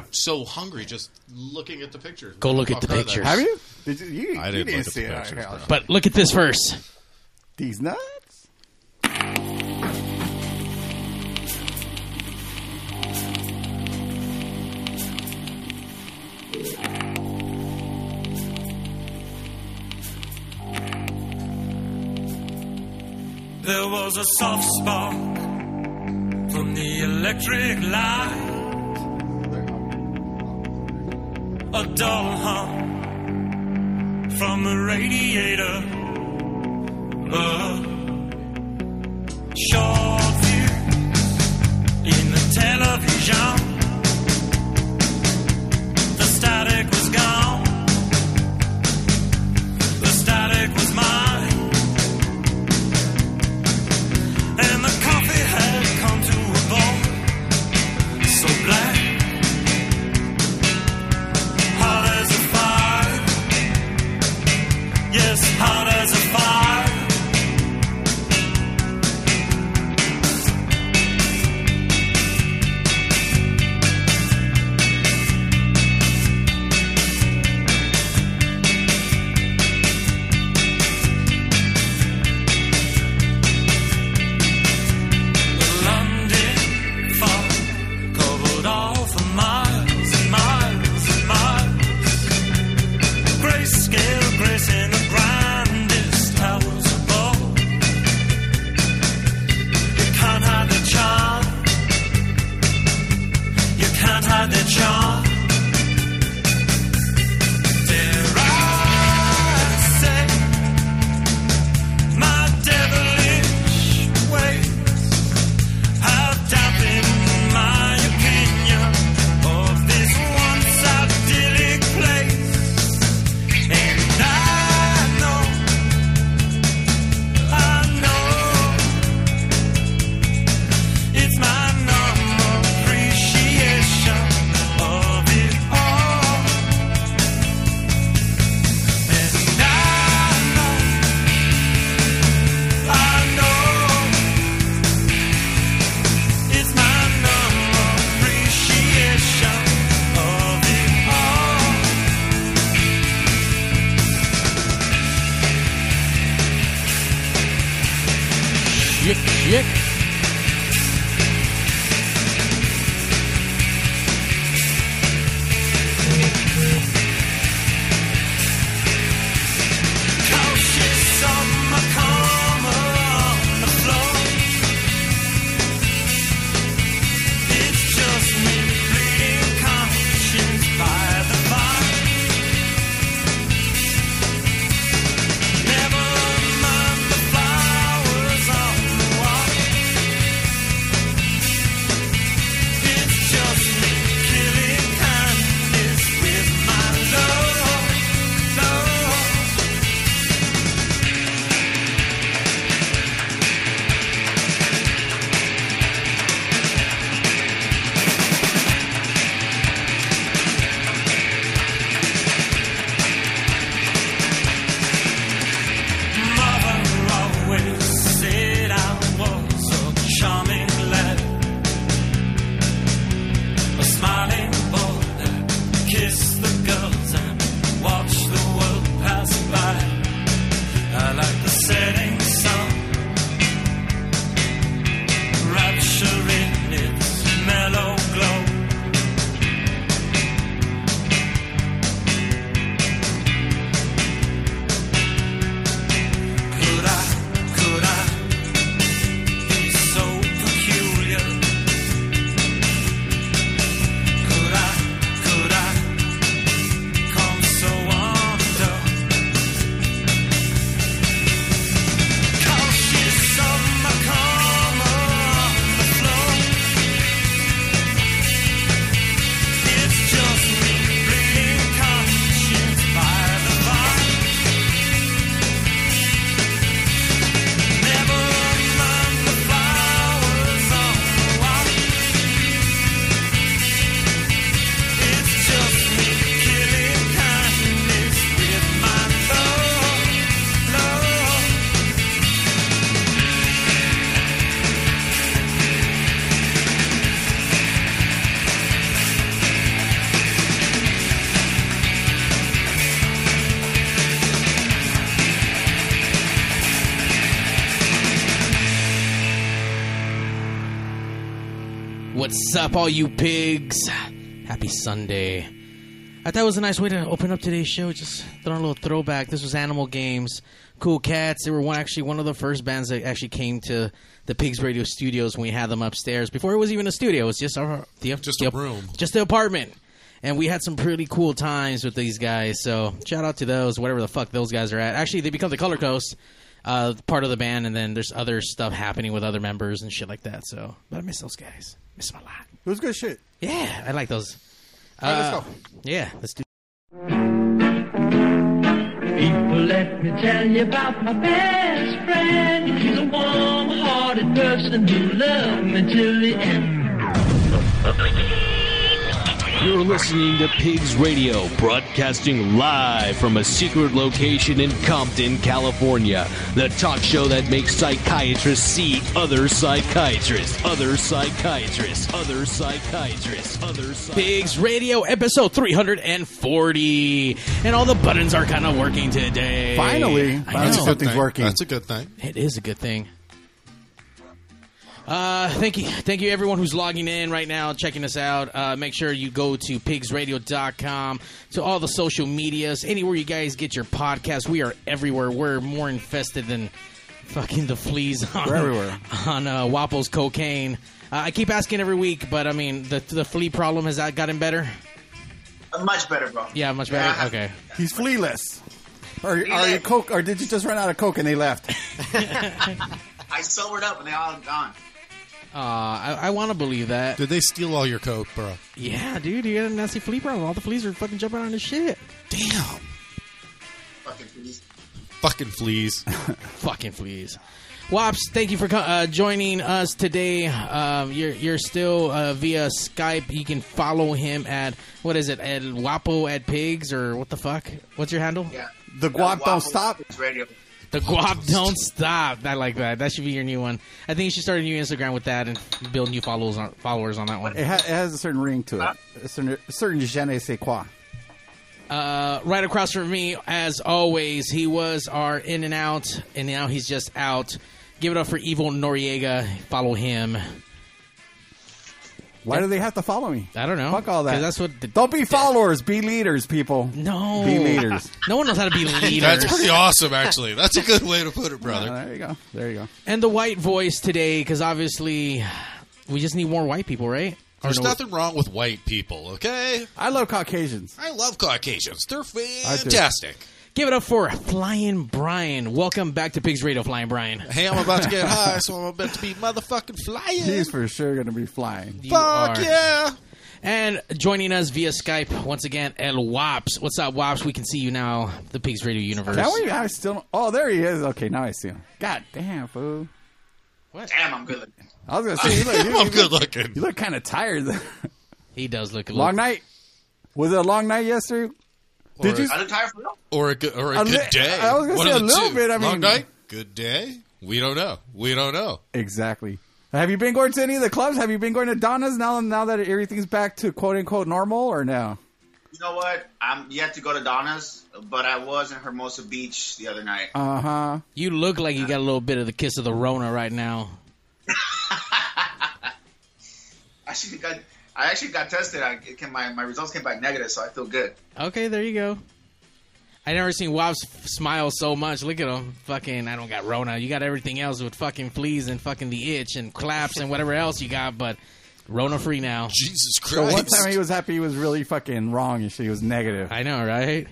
I'm so hungry just looking at the pictures. Go look at the Fuck pictures. Have you? Did you? you I you didn't didn't look at see the it. pictures, Alex. bro. But look at this first. These nuts. There was a soft spark from the electric light. A dull hum from the radiator. A short view in the television. Up, all you pigs? Happy Sunday. I thought it was a nice way to open up today's show. Just throwing a little throwback. This was Animal Games, Cool Cats. They were one actually one of the first bands that actually came to the Pigs Radio Studios when we had them upstairs. Before it was even a studio, it was just our the, Just the, a room. just the apartment. And we had some pretty cool times with these guys. So shout out to those, whatever the fuck those guys are at. Actually, they become the Color Coast, uh, part of the band, and then there's other stuff happening with other members and shit like that. So, but I miss those guys. Miss them a lot. It was good shit. Yeah, I like those. right, let's Uh, go. Yeah, let's do. People, let me tell you about my best friend. He's a warm-hearted person who loved me till the end. You're listening to Pigs Radio, broadcasting live from a secret location in Compton, California. The talk show that makes psychiatrists see other psychiatrists, other psychiatrists, other psychiatrists, other psychiatrists. Pigs Radio episode 340. And all the buttons are kind of working today. Finally, I finally know. something's thing. working. That's a good thing. It is a good thing. Uh, thank you, thank you, everyone who's logging in right now, checking us out. Uh, make sure you go to pigsradio.com to all the social medias, anywhere you guys get your podcast. We are everywhere. We're more infested than fucking the fleas on We're everywhere. on uh, Wapple's cocaine. Uh, I keep asking every week, but I mean, the the flea problem has that gotten better? Uh, Much better, bro. Yeah, much better. Yeah. Okay. He's flealess. Or are you coke? Or did you just run out of coke and they left? I sobered up and they all gone. Uh, I, I want to believe that. Did they steal all your coke, bro? Yeah, dude, you got a nasty flea problem. All the fleas are fucking jumping on his shit. Damn. Fucking please. Fucking fleas. Fucking fleas. Wops, thank you for uh, joining us today. Um, you're you're still uh, via Skype. You can follow him at what is it? At Wapo at Pigs or what the fuck? What's your handle? Yeah. The guap don't stop. It's radio. The Guap don't stop. I like that. That should be your new one. I think you should start a new Instagram with that and build new followers on followers on that one. It, ha- it has a certain ring to it. A certain, a certain je ne sais quoi. Uh, right across from me, as always, he was our in and out, and now he's just out. Give it up for Evil Noriega. Follow him. Why do they have to follow me? I don't know. Fuck all that. 'Cause That's what. The, Don't be followers. Be leaders, people. no. Be leaders. No one knows how to be leaders. That's pretty awesome, actually. That's a good way to put it, brother. there you go. There you go. and the white voice today, because obviously we just need more white people, right? Or There's no- nothing wrong with white people, okay? I love Caucasians. I love Caucasians. They're fantastic. Give it up for Flying Brian. Welcome back to Pigs Radio, Flying Brian. Hey, I'm about to get high, so I'm about to be motherfucking flying. He's for sure going to be flying. You Fuck are- yeah! And joining us via Skype once again, El Wops. What's up, Wops? We can see you now, the Pigs Radio universe. Can we? I still. Oh, there he is. Okay, now I see him. God damn, fool. Damn, I'm good. looking. I was going to say, you look, you I'm look, good looking. you look kind of tired. Though. He does look a long little. night? Was it a long night yesterday? Did you? I look tired for real. Or a good, or a A good day. I was gonna One say of a the little two. bit, I Long night, good day. We don't know. We don't know. Exactly. Have you been going to any of the clubs? Have you been going to Donna's now? Now that everything's back to quote unquote normal, or no? You know what? I'm yet to go to Donna's, but I was in Hermosa Beach the other night. Uh huh. You look like you got a little bit of the kiss of the Rona right now. I actually got. I actually got tested. I it came, my my results came back negative, so I feel good. Okay, there you go. I never seen Wops smile so much. Look at him. Fucking, I don't got Rona. You got everything else with fucking fleas and fucking the itch and claps and whatever else you got, but Rona free now. Jesus Christ! So Christ. one time he was happy, he was really fucking wrong, and shit. He was negative. I know, right?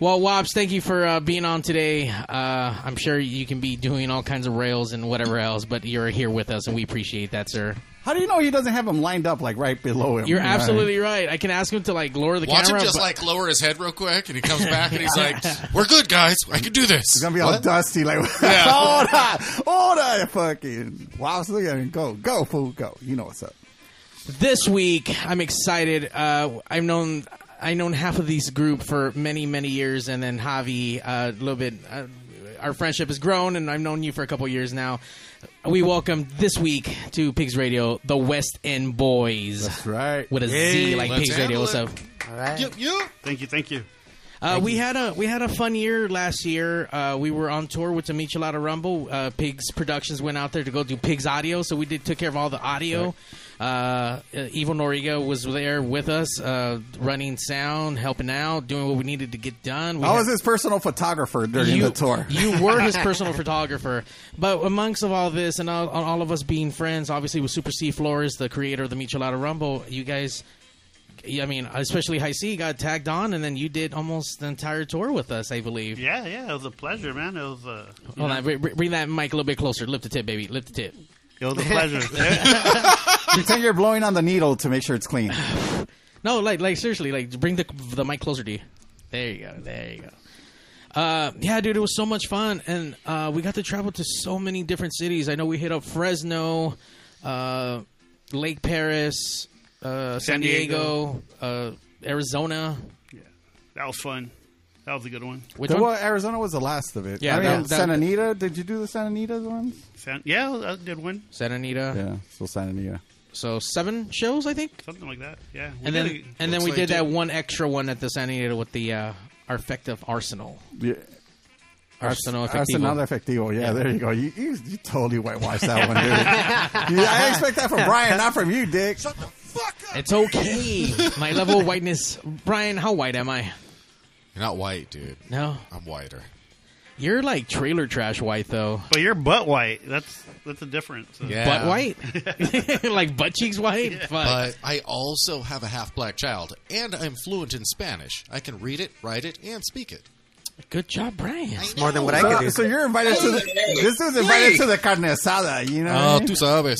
Well, Wops, thank you for uh, being on today. Uh, I'm sure you can be doing all kinds of rails and whatever else, but you're here with us, and we appreciate that, sir. How do you know he doesn't have them lined up like right below him? You're You know what I mean? absolutely right. I can ask him to like lower the Watch camera. Watch him just but- like lower his head real quick, and he comes back and he's like, "We're good, guys. I can do this." He's gonna be all dusty, like Yeah. hold on, hold on, fucking. Wow, look at him go, go, fool, go. You know what's up. this week i'm excited uh, i've known i've known half of this group for many many years and then javi uh, a little bit uh, our friendship has grown and i've known you for a couple years now we welcome this week to pigs radio the west end boys That's right. with a Z Hey, like let's pigs radio handle what's it. up All right. Yep, you. Thank you, thank you. Uh, we had a we had a fun year last year. Uh, we were on tour with the Michelada Rumble. Uh, Pigs Productions went out there to go do Pigs audio, so we did took care of all the audio. Uh, Evil Noriega was there with us, uh, running sound, helping out, doing what we needed to get done. We I had- was his personal photographer during the tour. you were his personal photographer. But amongst of all this and all, all of us being friends, obviously with Super C Flores, the creator of the Michelada Rumble, you guys, I mean, especially High C, got tagged on, and then you did almost the entire tour with us, I believe. Yeah, yeah, it was a pleasure, man. It was uh, Hold know, on, bring, bring that mic a little bit closer. Lift the tip, baby. Lift the tip. it was a pleasure. Pretend you're blowing on the needle to make sure it's clean. No, like, like seriously, like bring the the mic closer to you. There you go. There you go. Uh, yeah, dude, it was so much fun, and uh, we got to travel to so many different cities. I know we hit up Fresno, uh, Lake Perris, uh, San, San Diego, uh, Arizona. Yeah, that was fun. That was a good one. Which The- one? well, Arizona was the last of it. Yeah, I mean, that- that- Santa Anita. Did you do the Santa Anita ones? San- yeah, I did one. Santa Anita. Yeah, still Santa Anita. So seven shows, I think, Something like that. Yeah. We and then a- and then we like did that one extra one at the Santa Anita with the uh, Arfective Arsenal. Yeah. Arsenal Arsenal Efectivo. Efectivo. Yeah, there you go. You, you, you totally whitewashed that one, dude. You- I expect that from Brian, not from you, Dick. It's okay. My level of whiteness. Brian, how white am I? You're not white, dude. No, I'm whiter. you're like trailer trash white though. but you're butt white. That's that's a difference. Yeah. Butt white, like butt cheeks white. Fuck. But I also have a half black child, and I'm fluent in Spanish. I can read it, write it, and speak it. Good job, Brian. More than what I could So, do. so you're invited to the. This dude's invited to the carne asada. You know. Oh, what I Oh, mean? tú sabes.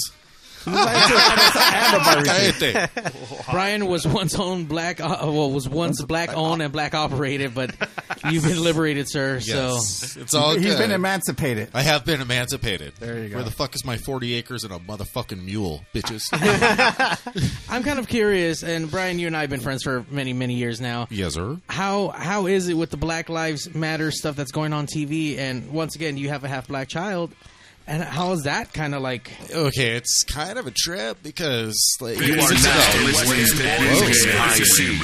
He's invited to the carne asada and the barbecue. Cállate. Brian was once owned black. Uh, well, was once black owned and black operated, but you've been liberated, sir. Yes. It's all He's good. been emancipated. I have been emancipated. There you go. Where the fuck is my 40 acres and a motherfucking mule, bitches? I'm kind of curious. And Brian, you and I have been friends for many, many years now. yes, sir. How how is it with the Black Lives Matter stuff that's going on TV? And once again, you have a half black child. And how is that kind of like? Okay, it's kind of a trip because like You are now listening to High C.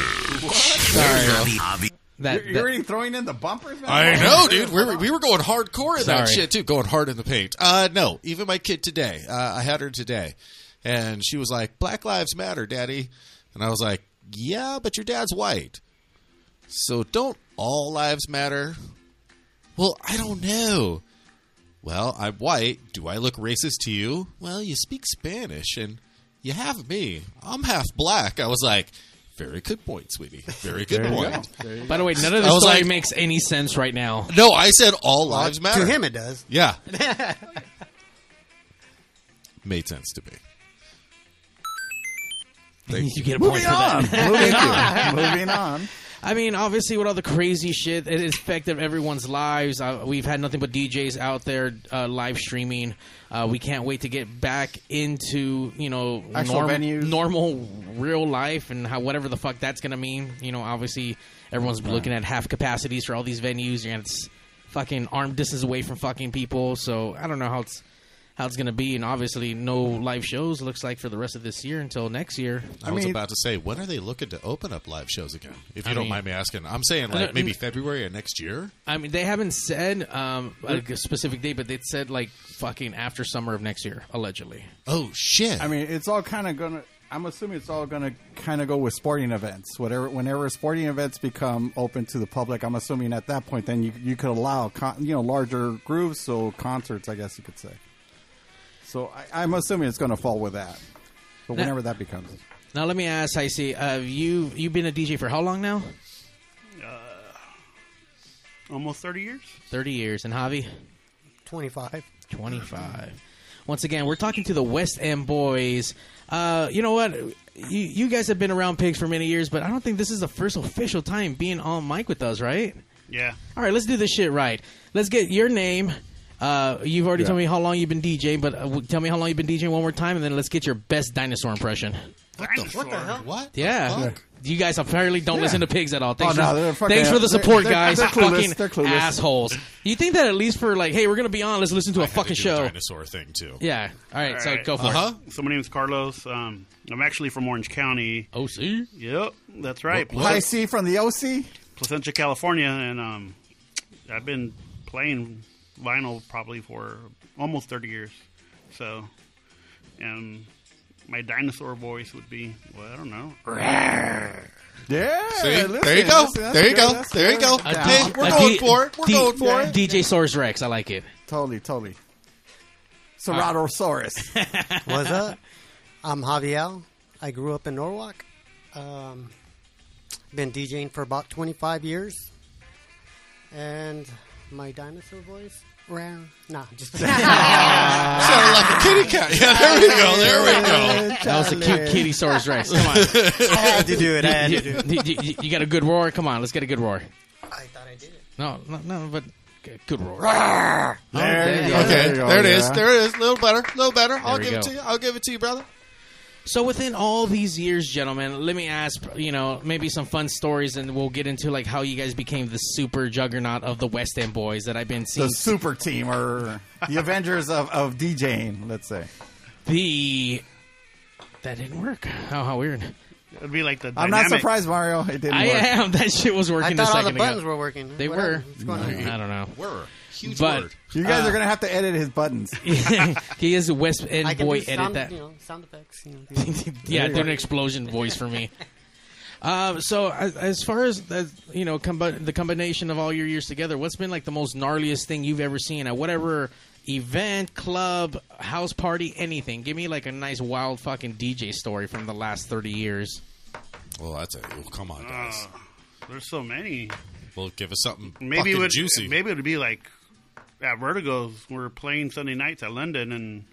Sorry, that, You're that- already throwing in the bumpers. Man? I know, dude. We were, we were going hardcore in that shit too, going hard in the paint. Uh, no, even my kid today. Uh, I had her today, and she was like, "Black Lives Matter, Daddy," and I was like, "Yeah, but your dad's white, so don't all lives matter?" Well, I don't know. Well, I'm white. Do I look racist to you? Well, you speak Spanish, and you have me. I'm half black. I was like, "Very good point, sweetie. Very good point." by the way, none of I this was story like- makes any sense right now. No, I said all lives matter. To him, it does. Yeah. Made sense to me. you get a point Moving for on. that. Moving on. Moving on. I mean, obviously, with all the crazy shit, it has affected everyone's lives. Uh, we've had nothing but DJs out there uh, live streaming. Uh, we can't wait to get back into you know venues. normal real life and how whatever the fuck that's gonna mean. You know, obviously, everyone's looking at half capacities for all these venues. and it's fucking arm distance away from fucking people. So I don't know how it's how it's gonna be. And obviously, no live shows looks like for the rest of this year until next year. I, I was mean- about to say, when are they looking to open up live shows again? If you I don't mean- mind me asking, I'm saying like maybe February of next year. I mean, they haven't said um, like a specific date, but they said like fucking after summer of next year, allegedly. Oh shit! I mean, it's all kind of gonna. I'm assuming it's all gonna kind of go with sporting events. Whatever, whenever sporting events become open to the public, I'm assuming at that point, then you you could allow con, you know larger groups, so concerts, I guess you could say. So I, I'm assuming it's gonna fall with that. But Now- whenever that becomes, Now let me ask, I see uh, you you've been a DJ for how long now? Uh, Almost thirty years. Thirty years, and Javi 25. twenty five. Once again, we're talking to the West End boys. Uh, you know what? You, you guys have been around pigs for many years, but I don't think this is the first official time being on mic with us, right? Yeah. All right, let's do this shit right. Let's get your name. Uh, you've already Yeah. told me how long you've been DJing, but uh, tell me how long you've been DJing one more time, and then let's get your best dinosaur impression. what the, What the hell? What? the Yeah. fuck? You guys apparently don't Yeah. listen to pigs at all. Thanks, Oh, no, for, thanks for the they're- support, they're- guys. they're clueless. fucking They're clueless. assholes. You think that at least for like, hey, we're gonna be on. Let's listen to a I had fucking to do a show. dinosaur thing too. Yeah. All right. so All right. go for Uh huh. So my name is Carlos. Um, I'm actually from Orange County. OC. Yep, that's right. What- High C from the OC. Placentia, California, and um, I've been playing vinyl probably for almost 30 years. So, and my dinosaur voice would be, well, I don't know. Yeah. See? listen, there you go. listen, there you good, go. that's There you good. go. Uh, yeah. Hey, we're A going D- for it. We're D- going for uh, it. DJ Source Rex, I like it. Totally, totally. Ceratosaurus. What's up? I'm Javier. I grew up in Norwalk. Um, been DJing for about 25 years. And my dinosaur voice? Rah. Nah, just Sounded like a kitty cat. Yeah, there we go. There we go. That was a cute kitty Source Rex. Come on. I had to do it. I had you, to do it. you- you- you got a good roar? Come on, let's get a good roar. I thought I did it. No, no, no, but good roar. Oh, there you go. Okay, There you go, there it is. yeah. There it is. A little better. A little better. I'll we give it to you. I'll give it to you, brother. So within all these years, gentlemen, let me ask, you know, maybe some fun stories, and we'll get into like how you guys became the super juggernaut of the West End Boys that I've been seeing. The super team or the Avengers of, of DJing, let's say. The that didn't work. How how weird. It'd be like the I'm not surprised, Mario. It didn't I work. am. That shit was I working a thought all the buttons ago. were working. They What were. What's going on? I don't know. Word. Huge But- word. You guys are going to have to edit his buttons. he is a West End I can boy. do Edit sound, that. You know, sound effects. You know, yeah, do an explosion voice for me. Uh, so as, as far as, as you know, combi- the combination of all your years together, what's been like the most gnarliest thing you've ever seen at whatever event, club, house party, anything? Give me like a nice wild fucking DJ story from the last thirty years. Well, that's it. Oh, come on, guys. Uh, there's so many. Well, give us something Maybe fucking it would juicy. Maybe it would be like at Vertigo's. We're playing Sunday nights at London, and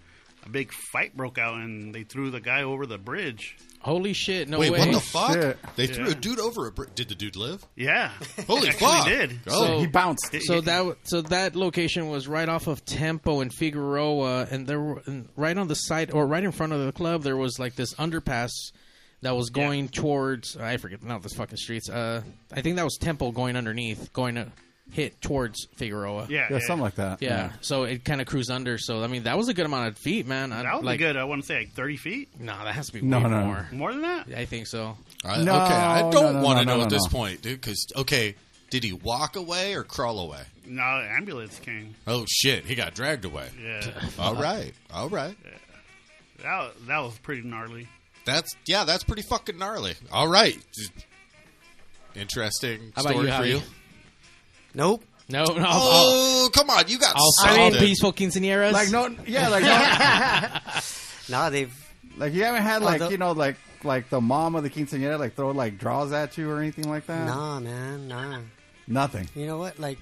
a big fight broke out, and they threw the guy over the bridge. Holy shit! No Wait, way. what the fuck? Shit. They threw Yeah. a dude over a bri- Did the dude live? Yeah, Holy Actually fuck. Did Oh, So- he bounced. So that so that location was right off of Temple and Figueroa, and there were and right on the side or right in front of the club there was like this underpass that was going towards I forget not this fucking streets. Uh, I think that was Temple going underneath, going to hit towards Figueroa. yeah, Yeah, something like that. Yeah, so it kind of cruised under. So I mean, that was a good amount of feet, man. I, That would like, be good. I want to say like 30 feet. No, that has to be No, way no. more. More than that. I think so. I, No, okay. I no, don't no, want to no, know no, at this no. point, dude. Because okay, did he walk away or crawl away? No, ambulance came. Oh shit, he got dragged away. Yeah, All right, all right. that that was pretty gnarly. That's yeah, that's pretty fucking gnarly. All right, interesting How about story you, for Javi? you. Nope. No, no. All, Oh, come on, you got all, something. all peaceful quinceañeras. Like no, yeah, like no, Nah, they've. like you haven't had like the- you know like like the mom of the quinceañera like throw like draws at you or anything like that. Nah, man, nah. Nothing. You know what? Like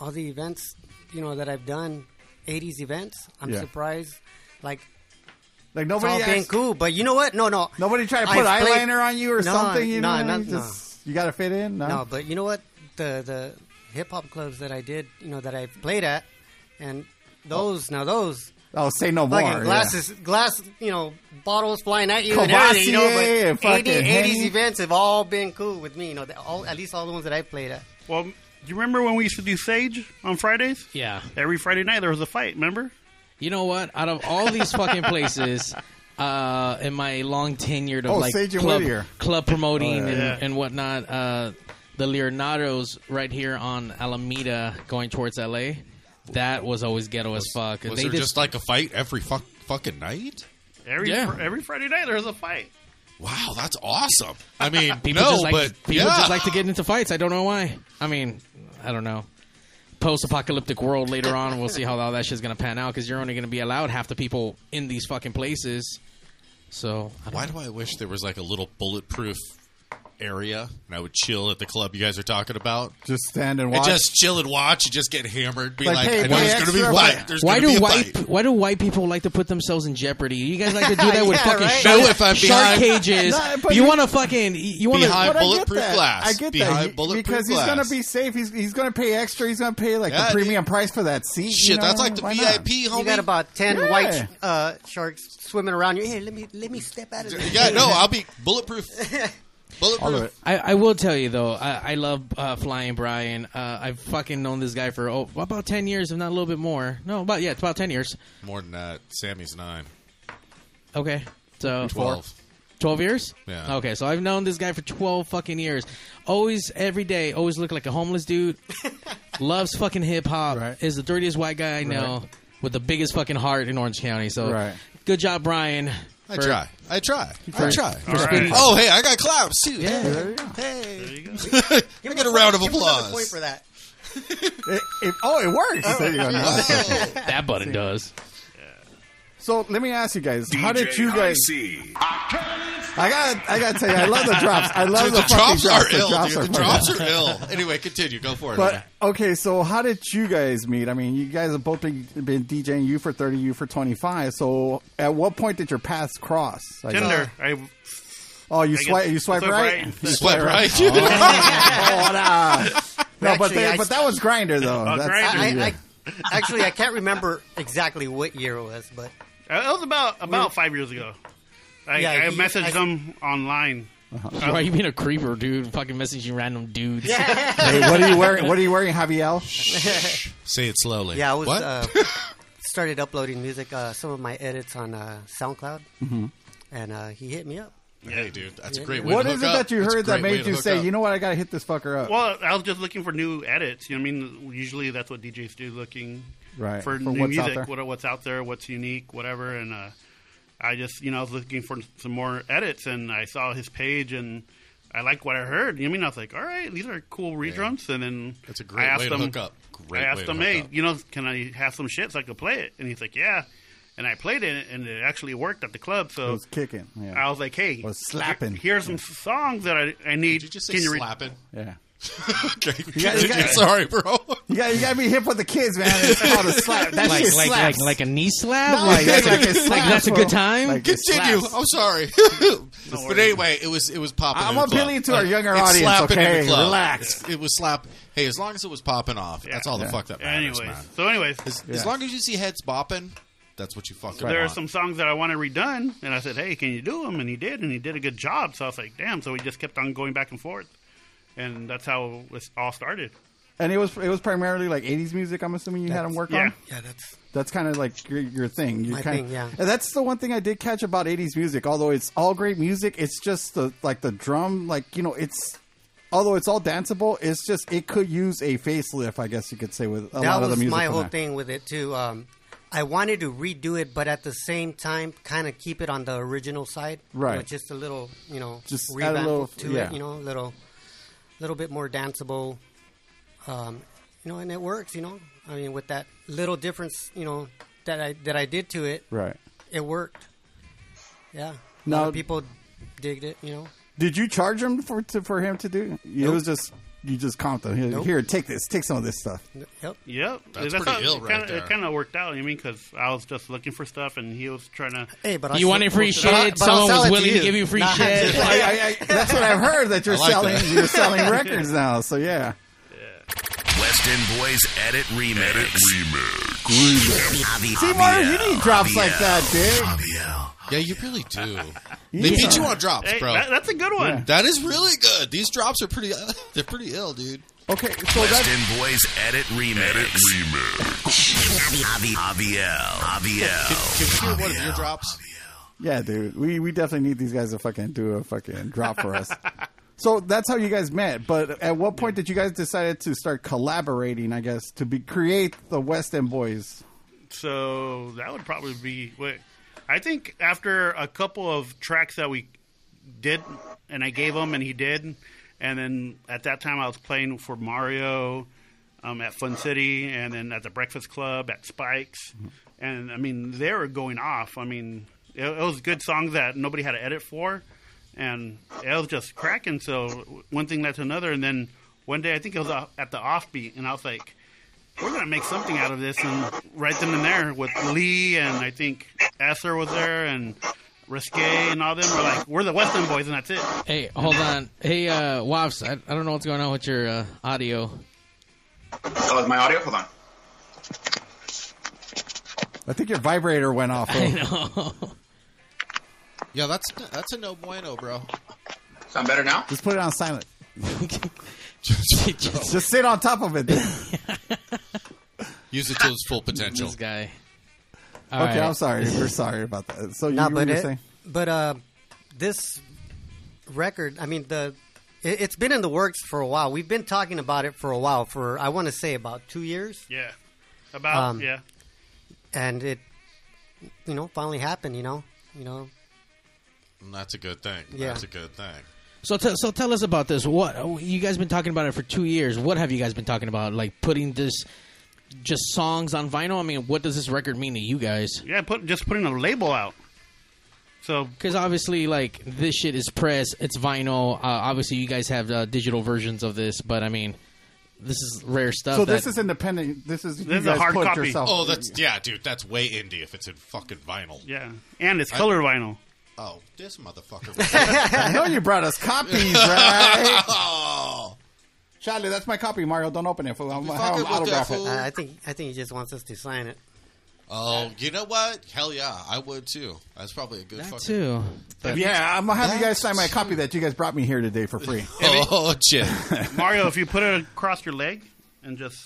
all the events, you know that I've done, '80s events. I'm Yeah. surprised. Like Like it's nobody all been asked- cool, but you know what? No, no, Nobody tried to put I've played- eyeliner on you or No, something. You no, know, no, you, just, you got to fit in. No, no. But you know what? The the hip hop clubs that I did, you know, that I played at, and those now those oh, say no more. fucking yeah. glasses, glass, you know, bottles flying at you and everything. You know, but 80, 80s events have all been cool with me. You know, all at least all the ones that I played at. Well, do you remember when we used to do Sage on Fridays? yeah. Every Friday night there was a fight. Remember? You know what? Out of all these fucking places, uh, in my long tenure of Oh, like club, club promoting Oh, yeah. and, Yeah. and whatnot, uh, the Leonardo's right here on Alameda going towards LA, that was always ghetto as fuck. Was they there did- just like a fight every fuck, fucking night? Every Yeah. fr- every Friday night there was a fight. Wow, that's awesome. I mean, people no, just like but people yeah. just like to get into fights. I don't know why. I mean, I don't know. Post-apocalyptic world later on, we'll see how all that shit's gonna pan out because you're only gonna be allowed half the people in these fucking places. So I don't Why do I wish there was like a little bulletproof area and I would chill at the club you guys are talking about? just stand and And just chill and watch and just get hammered. Be Like, like, hey, I know pay there's going to be a extra, fight. but- There's Why do be a white fight. Why do white people like to put themselves in jeopardy? You guys like to do that with Yeah, fucking right. shark, if I'm shark behind- cages. No, you you- want to fucking you want to But I bulletproof glass. I get Behind that He- bulletproof because he's gonna be safe. He's he's gonna pay extra. He's gonna pay like Yeah, the premium price for that seat. you Shit, know? that's like the Why not? VIP, homie. You got about ten white uh, sharks swimming around you. Hey, let me let me step out of there. Yeah, no, I'll be bulletproof. Bulletproof. All of it. I, I will tell you though, I, I love uh, Flying Brian. Uh, I've fucking known this guy for oh, about ten years, if not a little bit more. No, about yeah, it's about ten years. More than that. Sammy's nine. Okay, so Twelve. Twelve years. Yeah. Okay, so I've known this guy for twelve fucking years. Always, every day, always look like a homeless dude. Loves fucking hip hop. Right. Is the dirtiest white guy I know with the biggest fucking heart in Orange County. So, Right. good job, Brian. I for- try. I try. I try. for spinning- Oh, hey, I got claps too. Yeah. There you go. Hey. Give I him get a round of give him another applause. point for that. It- it- oh, it works. Oh. There you go. Wow. That button does. So let me ask you guys, how did you guys? C. I got, I got to tell you, I love the drops. I love Dude, the, the fucking drops are The ill, drops dude. are The drops are ill. Anyway, continue. Go for it. But okay, so how did you guys meet? I mean, you guys have both been, been DJing. You for thirty, you for twenty five. So at what point did your paths cross? I? Tinder. Uh, I Oh, you I swipe. You swipe swipe right. right. You Swipe right. Oh, nah. No, but they, I- but that was Grindr though. Oh, That's, Grindr. I, yeah. I, I, actually, I can't remember exactly what year it was, but Uh, It was about about five years ago. I, Yeah, I he- messaged I- them online. Uh-huh. Why are you being a creeper, dude? Fucking messaging random dudes. Hey, what are you wearing? What are you wearing, Javier? Say it slowly. yeah, I was What? uh, started uploading music, uh, some of my edits on uh, SoundCloud, Mm-hmm. and uh, he hit me up. Hey, dude, that's a great way What to is hook it up. that you That's a heard that great way made to you hook say, up. you know what, I got to hit this fucker up? Well, I was just looking for new edits. You know, I mean, usually that's what DJs do, looking Right, for, for new what's out music, there. what, what's out there, what's unique, whatever. And uh, I just, you know, I was looking for some more edits, and I saw his page, and I liked what I heard. You know, I mean, I was like, all right, these are cool redrums. And then That's a great I asked way to him, hook up. Great I way asked to him, hook hey, up. you know, can I have some shit so I could play it? And he's like, yeah. And I played it, and it actually worked at the club. So it was kicking. Yeah. I was like, hey, Was slapping. here- here's some songs that I, I need. Did you just say Can you re- slapping? yeah. okay. got- you got- Sorry, bro. You got, you got to be hip with the kids, man. It's called a slap. That Like, shit like, like, slaps. like a knee slap? No, like, it's like, like a like that's a good time? Like Continue. slaps. I'm sorry. but anyway, it was it was popping. I'm in the club. appealing to our younger it's audience, slapping in the okay? club. Relax. It was slap. Hey, as long as it was popping off, that's all the Yeah. fuck that matters, Anyways, man. so anyways, As, Yeah. as long as you see heads bopping, that's what you fucking there are some songs that I wanted redone, and I said, "Hey, can you do them?" And he did, and he did a good job. So I was like, "Damn!" So we just kept on going back and forth, and that's how it all started. And it was it was primarily like 80s music. I'm assuming you had him work Yeah, on. Yeah, that's That's kind of like your, your thing. You My kind thing, yeah. And that's the one thing I did catch about 80s music. Although it's all great music, it's just the like the drum, like you know, it's although it's all danceable, it's just it could use a facelift. I guess you could say with a that lot of was the music. my whole there. thing with it too. Um, I wanted to redo it, but at the same time, kind of keep it on the original side. You know, Right. just a little, you know, Just add a revamp little- to yeah. it. You know, a little, little bit more danceable. Um, you know, and it works. You know, I mean, with that little difference, you know, that I that I did to it, Right. it worked. Yeah. A Now- lot of people digged it. You know. Did you charge him for to, for him to do? It Nope. was just you just comped him. Here, Nope. here, take this, take some of this stuff. Yep. Yep, That's how pretty ill it right kinda, there. It kind of worked out. You mean because I was just looking for stuff, and he was trying to. Hey, but I You wanted free shit. I'll Someone was willing to you. give you free Nah, shit. I, I, I, that's what I've heard that you're like selling. that. You're selling records now. So yeah. West End Boys Edit Remix. Edit Remix. Seymour, you need drops like that, dude. Yeah, you really do. They beat you on drops, Hey, bro. that, that's a good one. Yeah. that is really good. These drops are pretty. they're pretty ill, dude. Okay, so West that's End Boys Edit Remix. Edit Remix. Aviel. Aviel. Can we hear one of your drops? yeah, dude. We we definitely need these guys to fucking do a fucking drop for us. So that's how you guys met. But at what point did you guys decided to start collaborating? I guess to be create the West End Boys. So that would probably be. Wait, I think after a couple of tracks that we did, and I gave him, and he did, and then at that time I was playing for Mario um, at Fun City, and then at the Breakfast Club at Spikes, and I mean they were going off. I mean it, it was good songs that nobody had to edit for, and it was just cracking. So one thing led to another, and then one day I think it was at the offbeat, and I was like we're gonna make something out of this and right then and there with Lee and I think Esser was there and Risque and all them were like we're the West End boys and that's it. Hey, hold on. Hey, uh, Wops, I, I don't know what's going on with your uh, audio. Oh, is my audio? Hold on. I think your vibrator went off. I know. Yeah, that's that's a no bueno, bro. Sound better now? Just put it on silent. Just- Just sit on top of it. Use it to its full potential. this guy. All okay, right. I'm sorry. We're sorry about that. So you, Nah, you but were it, saying? but uh, this record, I mean the it, it's been in the works for a while. We've been talking about it for a while. For I want to say about two years, Yeah. About Um, yeah. and it, you know, finally happened. You know, you know. And that's a good thing. Yeah. That's a good thing. So, t- so tell us about this. What you guys been talking about it for two years? What have you guys been talking about? Like putting this just songs on vinyl. I mean, what does this record mean to you guys? Yeah, put just putting a label out. So Because obviously, like this shit is press, it's vinyl. Uh, obviously, you guys have uh, digital versions of this, but I mean, this is rare stuff. So that- this is independent. This is you This is a guys hard put copy. yourself. Oh, that's yeah, dude. That's way indie if it's in fucking vinyl. yeah, and it's color vinyl. Oh, this motherfucker. I know you brought us copies, right? oh, Charlie, that's my copy. Mario, don't open it. For I'm, fucking how I'm autograph it. I I think I think he just wants us to sign it. oh, you know what? Hell yeah, I would too. That's probably a good that fucking. too. But Yeah, I'm gonna have you guys sign my copy that you guys brought me here today for free. Oh shit! Mario, if you put it across your leg and just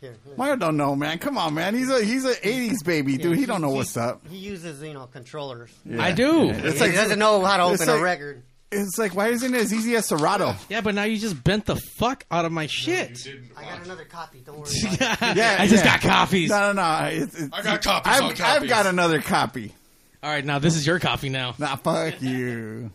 Here, Mario don't know, man. Come on, man. He's a he's a '80s baby, dude. He don't know what's up. He uses you know controllers. Yeah. I do. It's like he like doesn't know how to it's open like- a record. it's like why isn't it as easy as Serato? Yeah, but now you just bent the fuck out of my shit. I got another copy. Don't worry. About it. Yeah, I just yeah. got copies. No, no, no. It's, it's, I got copies I've, on I've got another copy. All right, now this is your copy now. Nah, fuck you.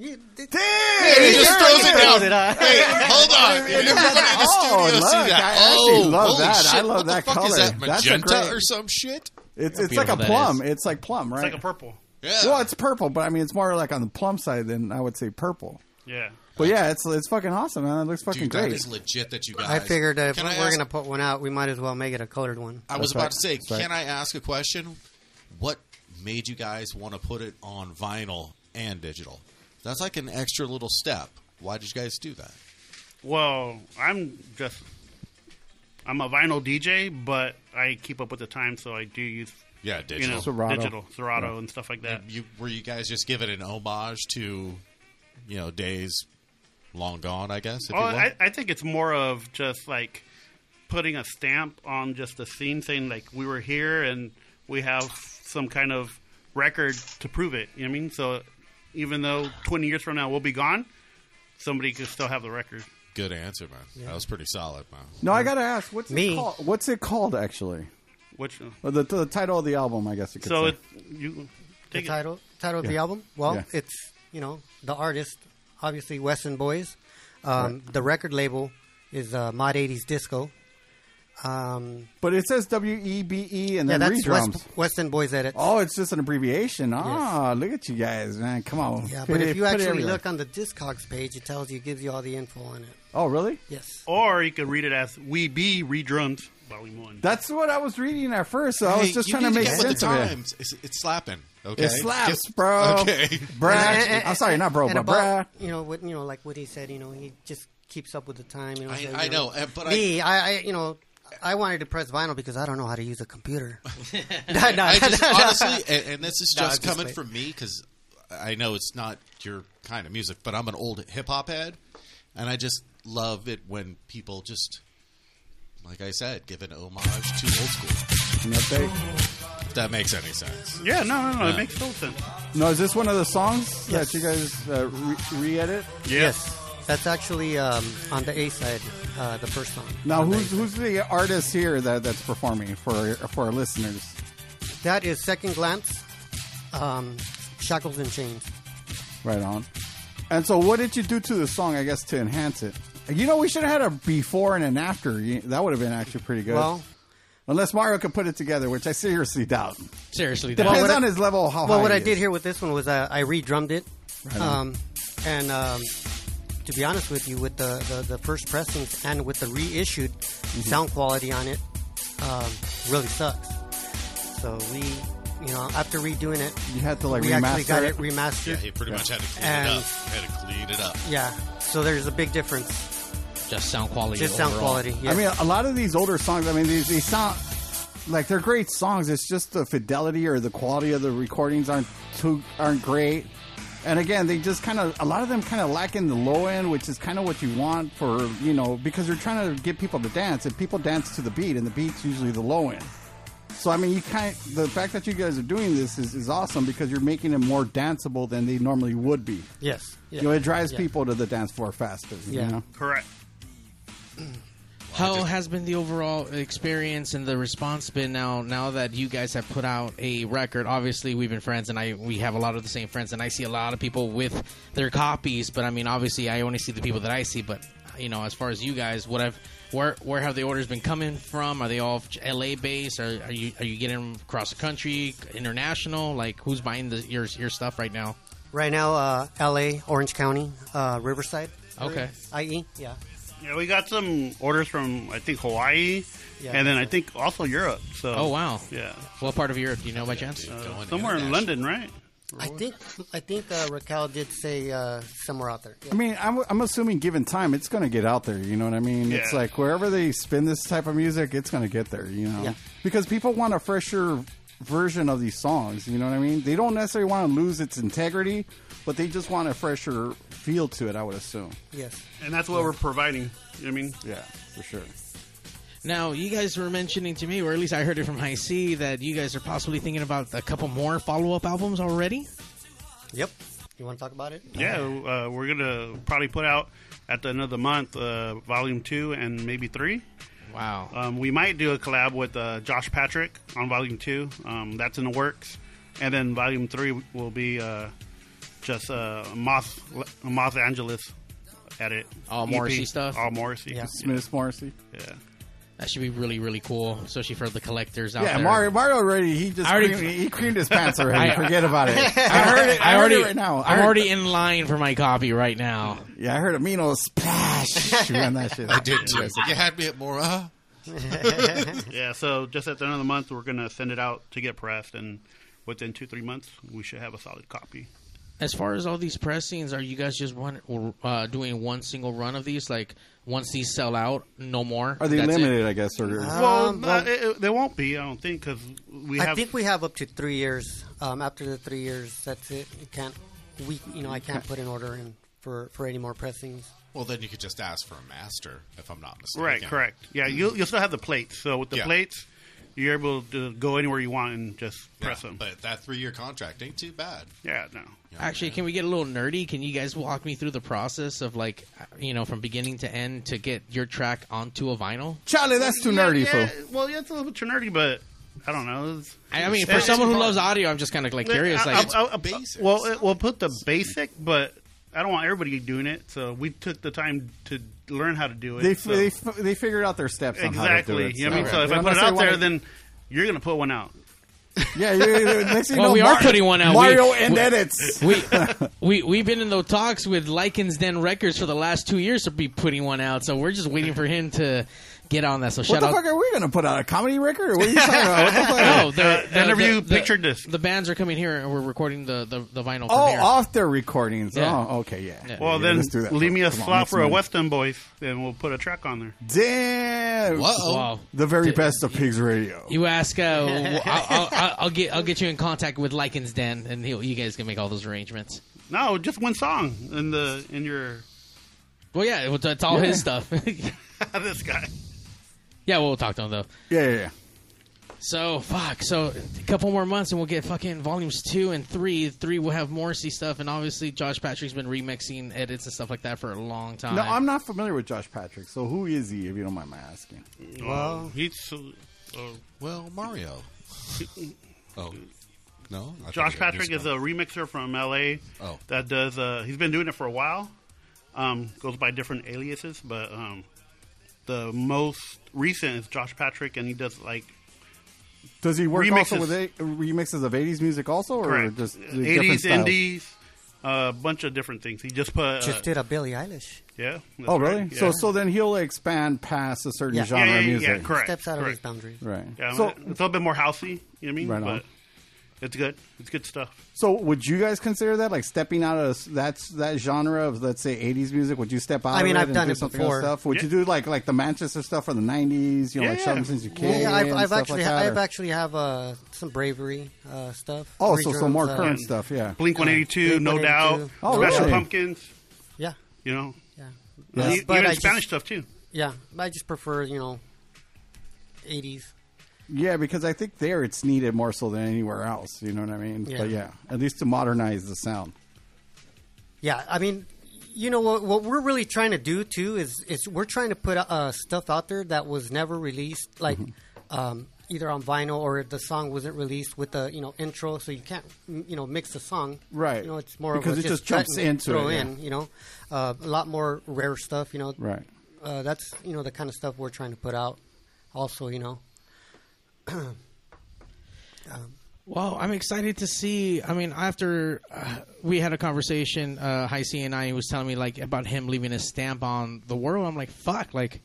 You- Damn, he just throws it down. it up. Hey, hold on! Everybody in the Oh, studio look, see that? I actually oh, love holy that. shit! I love what that the fuck color. is that? That's Magenta great- or some shit? It's it's like a plum. is. It's like plum, right? it's like a purple. Yeah. well, it's purple, but I mean, it's more like on the plum side than I would say purple. Yeah. But yeah, it's it's fucking awesome, man. It looks fucking Dude, that great. is legit that you guys. I figured if Can we're I going to put one out, we might as well make it a colored one. I was That's about right. to say, That's right. can I ask a question? What made you guys want to put it on vinyl and digital? That's like an extra little step. Why did you guys do that? Well, I'm just I'm a vinyl DJ, but I keep up with the time, so I do use Yeah, you digital. know Serato. digital Serato and stuff like that. you were you guys just giving an homage to, you know, days long gone? I guess. If Oh, you? I, I think it's more of just like putting a stamp on just the scene, saying like we were here and we have some kind of record to prove it. You know what I mean? So even though 20 years from now we'll be gone, somebody could still have the record. Good answer, man. That was pretty solid, man. No, I gotta ask, what's Me. it called? What's it called actually? Which Well, the, the title of the album, I guess you could so say. it you The take it. title title of the album? Well, Yeah. it's you know the artist, obviously West End Boys. Um, The record label is uh, Mod 80s Disco. Um, but it says W E B E and yeah, then that's redrums. West, Weston Boys edits. Oh, it's just an abbreviation. Ah, look at you guys, man. Come on. yeah, but it- if you actually look on the Discogs page, it tells you, gives you all the info on it. Oh, really? Yes. Or you could read it as "We Be Redrummed" Volume One. That's what I was reading at first. So I was just trying to make get with sense the of it. times. It's, it's slapping. Okay, It slaps, Get- bro. Okay, Brad. And- and- I'm sorry, not bro, and but about, Brad. You know what? You know, like what he said. You know, he just keeps up with the time. You know, I- so, you I know, uh, but me, I, I, you know, I wanted to press vinyl because I don't know how to use a computer. no, no, I just no, no. honestly, and, and this is just just coming wait. from me because I know it's not your kind of music, but I'm an old hip hop head, and I just love it when people just, like I said, give an homage to old school. If that makes any sense. yeah, no, no, no. Yeah. It makes total sense. No, is this one of the songs Yes. that you guys uh, re- re-edit? Yes, that's actually um, on the A side, uh, the first song. Now, On the who's the artist here that, that's performing for for our listeners? that is Second Glance, um, Shackles and Chains. Right on. And so, what did you do to the song? I guess to enhance it. You know, we should have had a before and an after. That would have been actually pretty good. Well, Unless Mario could put it together, which I seriously doubt. Seriously, Depends that, what I- on his level. of How well, high what he I did is. here with this one was uh, I re-drummed it, Right um, and um, to be honest with you, with the, the, the first pressings and with the reissued Mm-hmm. sound quality on it, um, really sucks. So we, you know, after redoing it, You had to like we remaster actually got it. it remastered. Yeah, he pretty much had to clean And- it up. Had to clean it up. Yeah, so there's a big difference. just sound quality. Just sound overall. quality. Yeah. I mean, a lot of these older songs. I mean, they, they sound like they're great songs. It's just the fidelity or the quality of the recordings aren't too aren't great. And again, they just kind of a lot of them kind of lack in the low end, which is kind of what you want for you know because you're trying to get people to dance, and people dance to the beat, and the beat's usually the low end. So I mean, you kind the fact that you guys are doing this is, is awesome because you're making them more danceable than they normally would be. Yes. You know, it drives Yeah. people to the dance floor faster. Yeah. You know? Correct. How has been the overall experience and the response been now? Now that you guys have put out a record, obviously we've been friends, and I we have a lot of the same friends, and I see a lot of people with their copies. But I mean, obviously, I only see the people that I see. But you know, as far as you guys, what have where where have the orders been coming from? Are they all L.A. based? Are, are you are you getting them across the country, international? Like who's buying the, your your stuff right now? Right now, uh, L.A., Orange County, uh, Riverside. Okay. IE, yeah. Yeah, we got some orders from I think Hawaii, Yeah, and then I think also Europe. So Oh wow! yeah, What part of Europe do you know by chance? uh, somewhere in London, right? I think I think uh, Raquel did say uh, somewhere out there. Yeah. I mean, I'm, I'm assuming given time, it's going to get out there. You know what I mean? It's like wherever they spin this type of music, it's going to get there. You know, Yeah. because people want a fresher version of these songs. You know what I mean? They don't necessarily want to lose its integrity, but they just want a fresher feel to it. I would assume. yes. And that's what we're providing. You know what I mean? Yeah, for sure. Now, you guys were mentioning to me, or at least I heard it from High C, that you guys are possibly thinking about a couple more follow up albums already. Yep. You want to talk about it? Yeah, uh, we're gonna probably put out at the end of the month, uh, volume two and maybe three. Wow. Um, we might do a collab with uh, Josh Patrick on volume two. Um, that's in the works, and then volume three will be uh, just uh, Moth Moth Angeles edit. All EP. Morrissey stuff? All Morrissey. Yeah. Smith Morrissey. Yeah. That should be really, really cool, especially for the collectors out Yeah, there. Mario. Mario already. He just I already- creamed, he creamed his pants already. I- Forget about it. I heard it. I, heard already. it right now. I I'm heard- already in line for my copy right now. Yeah, I heard Amino splash. Ran that shit. I did too. You had me at more. Uh, Yeah, so just at the end of the month, we're gonna send it out to get pressed, and within two three months, we should have a solid copy. As far as all these pressings, are you guys just one uh, doing one single run of these? Like once these sell out, no more. Are they That's it? I guess. Or well, Um, uh, well- it, it- they won't be, I don't think, because we I have. think we have up to three years. Um, after the three years, that's it. You can't. We, you know, I can't put an order in for for any more pressings. well, then you could just ask for a master, if I'm not mistaken. right, correct. Yeah, you'll you'll still have the plates. So with the Yeah. plates, you're able to go anywhere you want and just Yeah, press them. but that three year contract ain't too bad. yeah, no. Actually, can we get a little nerdy? Can you guys walk me through the process of like, uh, you know, from beginning to end to get your track onto a vinyl? Charlie, that's too Yeah, nerdy, yeah, fool. Well, yeah, it's a little bit too nerdy, but I don't know. It's- I I mean, for someone who loves audio, I'm just kind of like curious. I- Like, I- I- I- basics. Well, it, we'll put the basic, but I don't want everybody doing it. So we took the time to learn how to do it. They, so- they f- they figured out their steps on how to do exactly. it. You know what I mean, so They if I put it out there, wanna- then you're gonna put one out. Yeah, you, you- next thing you Well, know, we are putting one out. Mario We- and we- edits. we we we've been in those talks with Lycans Den Records for the last two years to be putting one out. So we're just waiting for him to get on that. So What shout the out. fuck are we gonna put out a comedy record? Or what are you talking about? What the fuck? No, the, Uh, the, interview the, the- picture disc. The bands are coming here, and we're recording the the, the vinyl. Oh, premiere. off their recordings. Yeah. Oh, okay, yeah. Yeah. Well, Yeah, then let's do that. leave me a Come slot let's for a move. West End Boys, and we'll put a track on there. Damn. Whoa. Wow. The very best of Pigs Radio. You ask, uh, I'll, I'll, I'll, I'll get I'll get you in contact with Lycans Den, and he'll, you guys can make all those arrangements. No, just one song in the in your Well, yeah, it's, it's all Yeah. his stuff. this guy. Yeah, we'll talk to him though. Yeah, yeah, yeah. So fuck. So a couple more months and we'll get fucking volumes two and three. Three will have Morrissey stuff, and obviously Josh Patrick's been remixing edits and stuff like that for a long time. No, I'm not familiar with Josh Patrick. So who is he, if you don't mind my asking? Well, he's uh, uh, Well, Mario. oh. No? I Josh Patrick is a remixer from LA Oh. that does. Uh, he's been doing it for a while. Um, goes by different aliases, but um, the most recent is Josh Patrick, and he does like Does he work Remixes. also with a- remixes of 80s music also? Or correct just the different eighties, styles? indies, a bunch of different things. He just put uh, Just did a Billie Eilish. yeah. Oh, really? right, So yeah. so then he'll expand past a certain Yeah. genre yeah, yeah, of yeah, music. yeah, correct. Steps out of his boundaries. Right. Yeah, so, it's a little bit more housey. You know what I mean? Right on. but it's good. It's good stuff. so would you guys consider that like stepping out of that's that genre of let's say 80s music? Would you step out? I mean, of I've and done do it something before. Stuff? Would Yeah. you do like like the Manchester stuff from the 90s? You know, Yeah, like yeah. Shove 'em since you Yeah, can. I've, I've actually, like that, I've or- actually have uh, some bravery uh, stuff. Oh, so some drums, more uh, current stuff. Yeah. Blink One Eighty Two, Blink No Doubt, Oh, Smashing really? Pumpkins. Yeah, You know, yeah, Yeah. But even I just- Spanish stuff too. yeah. I just prefer you know, eighties. Yeah, because I think there it's needed more so than anywhere else. You know what I mean? Yeah. But yeah, at least to modernize the sound. Yeah, I mean, you know what? What we're really trying to do too is is we're trying to put uh, stuff out there that was never released, like Mm-hmm. um, either on vinyl or the song wasn't released with the you know intro, so you can't you know mix the song. Right. You know, it's more Because of a it just cut jumps into throw it, yeah. in. You know, uh, a lot more rare stuff. You know, Right. Uh, that's you know the kind of stuff we're trying to put out. Also, you know. Well, I'm excited to see. I mean, after uh, we had a conversation, uh, High C and I he was telling me like about him leaving a stamp on the world. I'm like, fuck, like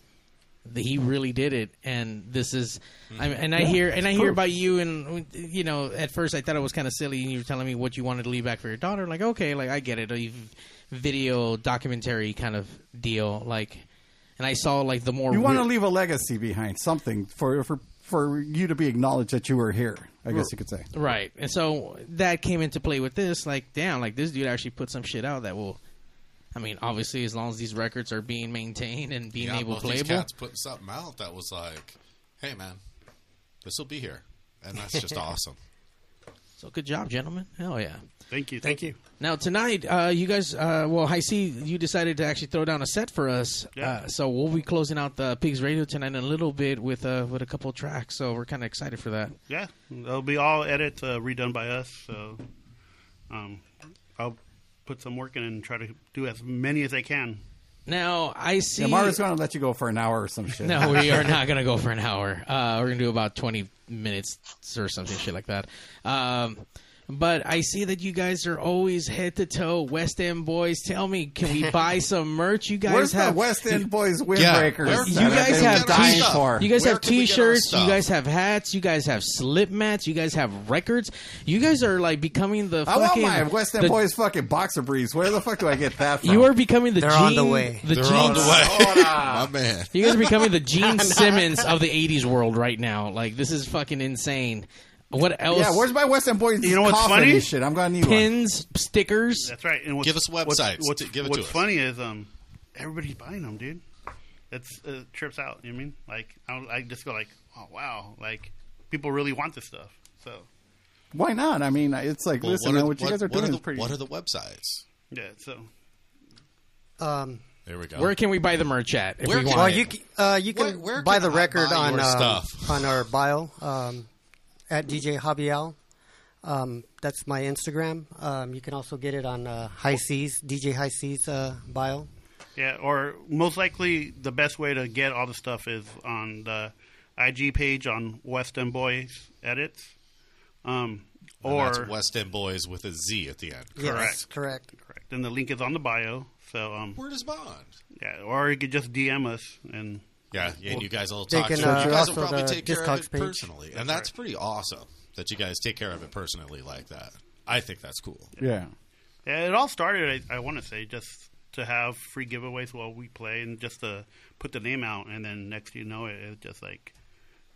the, he really did it. And this is, I mean, and I Yeah, hear and I it's hear proof. about you, and you know, at first I thought it was kind of silly. and You were telling me what you wanted to leave back for your daughter. Like, okay, like I get it, a video documentary kind of deal. Like, and I saw like the more You want to re- leave a legacy behind, something for for for you to be acknowledged that you were here. I guess you could say. Right. And so that came into play with this. Like, damn, like this dude actually put some shit out that will. I mean, obviously, as long as these records are being maintained and being yeah, able to playable. these cats putting something out that was like, "Hey, man, this will be here," and that's just awesome. So good job, gentlemen. Hell yeah. Thank you. Thank you. Now tonight, uh, you guys, uh, well, I see you decided to actually throw down a set for us. Yeah. Uh, so we'll be closing out the Pigs Radio tonight in a little bit with uh, with a couple of tracks. So we're kind of excited for that. Yeah, they'll be all edit uh, redone by us. So um, I'll put some work in and try to do as many as I can. Now I see. Yeah, Mara's going to let you go for an hour or some shit. No, we are not going to go for an hour. Uh, we're going to do about 20 minutes or something shit like that. Um, but I see that you guys are always head to toe West End boys. Tell me, can we buy some merch? You guys Where's have the West End Boys windbreakers? where- You guys I've dying t- for. You guys Where have can we get our T-shirts. You guys have hats. You guys have slip mats. You guys have records. You guys are like becoming the I want fucking. my West End the- Boys fucking boxer briefs. Where the fuck do I get that from? You are becoming the They're Gene, on the way. The They're Gene, on the way, my man. You guys are becoming the Gene Simmons of the '80s world right now. Like this is fucking insane. What else? yeah, where's my West End Boys? You know what's coffin funny? and Shit, I'm going to need one. pins, stickers? That's right. And what's, Give us what's- websites. What's, To- give it what's to us. funny is um, everybody's buying them, dude. It's uh, trips out. You know what I mean? Like I, I just go like, oh wow, like people really want this stuff. So Why not? I mean, it's like, Well, listen, what, man, are, what you guys are what doing are is the, pretty. what are the websites? yeah, so Um, There we go. Where can we buy the merch at? If Where we can want well, it? you c- uh, you can Where- where buy can the I record buy on your um, stuff? on our bio um, at DJ Javiel. Um, that's my Instagram. Um, you can also get it on uh, High C's DJ High C's uh, bio. yeah, or most likely the best way to get all the stuff is on the IG page on West End Boys Edits. Um, And or that's West End Boys with a Z at the end. Yes, Correct. correct. correct. And the link is on the bio. So um, Where does Bond? yeah, or you could just DM us and Yeah, yeah, and you guys will talk can, to it. uh, You guys will probably take care of it page. personally, and that's pretty awesome that you guys take care of it personally like that. I think that's cool. yeah. Yeah, it all started. I, I want to say just to have free giveaways while we play, and just to put the name out, and then next you know, it, it just like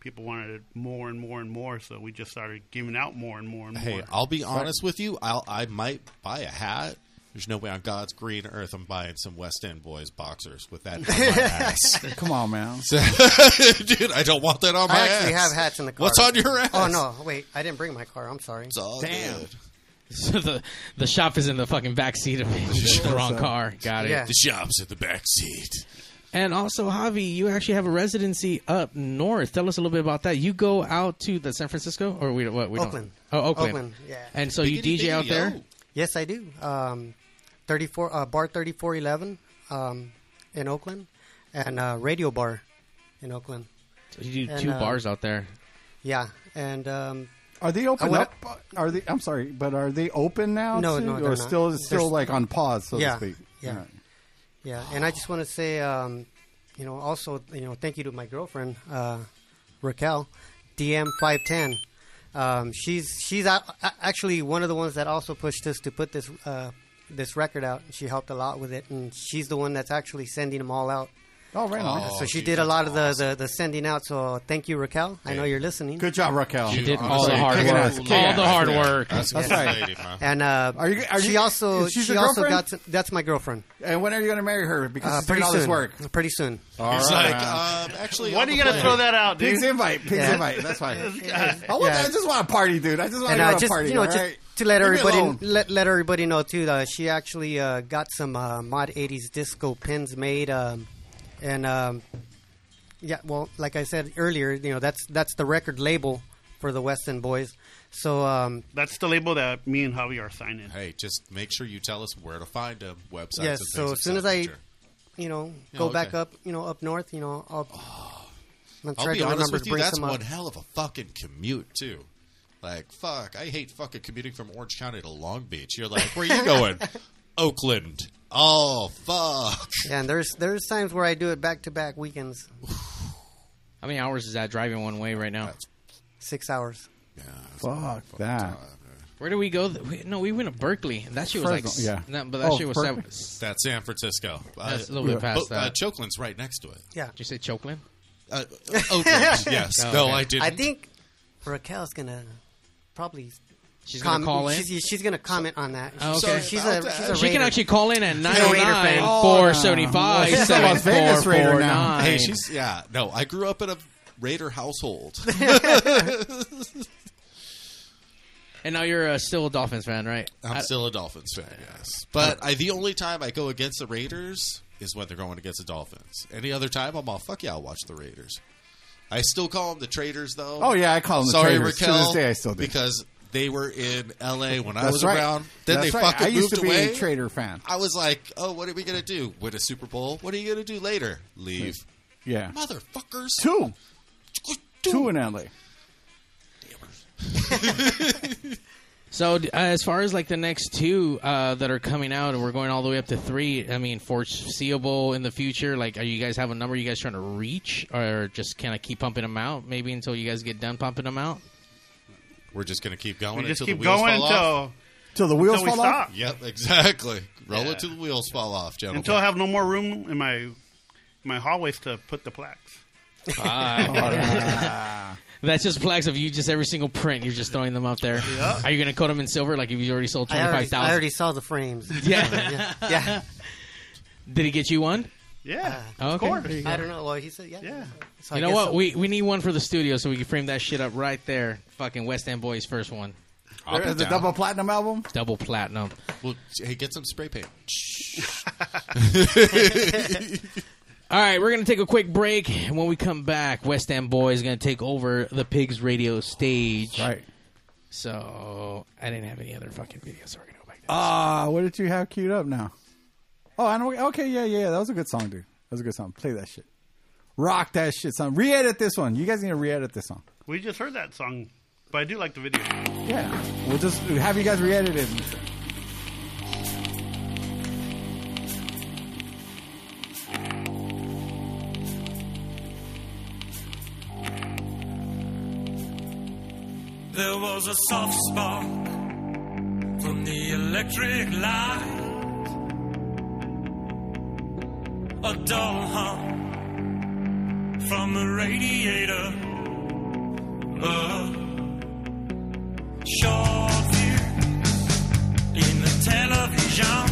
people wanted it more and more and more, so we just started giving out more and more and Hey, more. I'll be honest with you. I'll I might buy a hat. There's no way on God's green earth I'm buying some West End Boys boxers with that on my ass. Come on, man. Dude, I don't want that on my I actually ass. have hats in the car. What's on your ass? Oh no, wait, I didn't bring my car. I'm sorry. It's all Damn. good. So the the shop is in the fucking back seat of it. the wrong car. Got it. Yeah. The shop's at the back seat. And also, Javi, you actually have a residency up north. Tell us a little bit about that. You go out to the San Francisco, or we what? We Oakland. Don't. Oh, Oakland. Oakland, yeah. And so you DJ out there. oh. Yes, I do. Um, 34 uh, bar 3411 um, in Oakland and uh, radio bar in Oakland. So you do And, two uh, bars out there. Yeah, and um, Are they open I went up? Are they? I'm sorry, but are they open now? No, too? no, or they're not. still still They're- like on pause, so Yeah, to speak. yeah. All right. yeah, and I just want to say, um, you know, also, you know, thank you to my girlfriend uh, Raquel, DM five ten. Um, she's she's a- a- actually one of the ones that also pushed us to put this uh, this record out. And she helped a lot with it, and she's the one that's actually sending them all out Oh, right on. so she did a lot of the, the, the sending out. So thank you, Raquel. I know you're listening. Good job, Raquel. She did all the hard kick work. ass, All kick ass. the hard work. That's, That's a good right. lady, man. And uh, Are you- are she you- also is she she your also girlfriend? got some, that's my girlfriend. And when are you going to marry her? Because Uh, pretty all soon. this work. Pretty soon. All He's right. like, um, actually, when are you going to throw that out, dude? Pig's invite. Pig's Yeah. invite. That's fine. I, want, Yeah. I just want a party, dude. I just want to uh, go to a party. you know, all just right? To let Leave everybody let, let everybody know too, uh, she actually uh, got some uh, mod '80s disco pins made, um, and um, yeah, well, like I said earlier, you know that's that's the record label for the West End Boys. So um, That's the label that me and Javi are signing. Hey, just make sure you tell us where to find them, websites. yes, and so as soon as I, you know, Yeah, go okay. back up, you know, up north, you know, I'll, I'm I'll be honest with you, that's some up. one hell of a fucking commute too. Like fuck, I hate fucking commuting from Orange County to Long Beach. You're like, where are you going? Oakland. Oh fuck. Yeah, and there's there's times where I do it back to back weekends, How many hours is that driving one way right now? six hours. Yeah. Fuck that. Where do we go? Th- we- No, we went to Berkeley. That shit was like, Fresno, s- yeah. no, but that Oh, shit was Berkeley. seven. That's San Francisco. That's a Uh, little bit past but, uh, that. Chokeland's right next to it. Yeah, Did you say Chokeland? Uh, Oakland, yes. Oh, no, okay. I didn't. I think Raquel's gonna probably She's gonna com- call in. She's, she's gonna comment on that. Oh, She's- okay. she's a she's a She can Raider. actually call in at a Raider 909 fan. 475 She's a Las Vegas Raider now. 7449. Hey, she's yeah. No, I grew up in a Raider household. And now you're uh, still a Dolphins fan, right? I'm I- still a Dolphins fan, yes. But I, the only time I go against the Raiders is when they're going against the Dolphins. Any other time, I'm all fuck yeah, I'll watch the Raiders. I still call them the Traders, though. Oh, yeah, I call them the Sorry, Traders. To Raquel. this day, I still do. because they were in L.A. when I was right. around. Then That's they right. fucking I used moved to be away. a Trader fan. I was like, oh, what are we gonna do? Win a Super Bowl? What are you gonna do later? Leave, Yeah. motherfuckers. Two. Two in LA. So, uh, as far as like the next two uh, that are coming out, and we're going all the way up to three. I mean, foreseeable in the future. Like, are you guys have a number you guys trying to reach, or just kind of keep pumping them out? Maybe until you guys get done pumping them out. We're just gonna keep going We just until keep the wheels going fall off. until Till the wheels until we fall off? Yep, exactly. Roll Yeah. it till the wheels fall off, gentlemen. Until I have no more room in my in my hallways to put the plaques. That's just plaques of you. Just every single print, you're just throwing them up there. Yeah. Are you going to coat them in silver? Like if you already sold I twenty already, five I already saw the frames. Yeah. yeah. yeah. Did he get you one? Yeah, uh, Oh, of okay. course. There you go. I don't know. Well, he said, yeah. Yeah. So I you know what? so. We we need one for the studio so we can frame that shit up right there. Fucking West End Boys first one, I'll There's the double platinum album. double platinum. Well, hey, get some spray paint. All right, we're gonna take a quick break, and when we come back, West End Boys is gonna take over the Pigs Radio stage. Right. So I didn't have any other fucking videos, so we're gonna go back. There. Ah, what did you have queued up now? Oh, I know. Okay, yeah, yeah, that was a good song, dude. That was a good song. Play that shit. Rock that shit, son. Re-edit this one. You guys need to re-edit this song. We just heard that song, but I do like the video. Yeah, we'll just have you guys re-edit it. There was a soft spark from the electric light. A dull hum from the radiator. A short view in the television.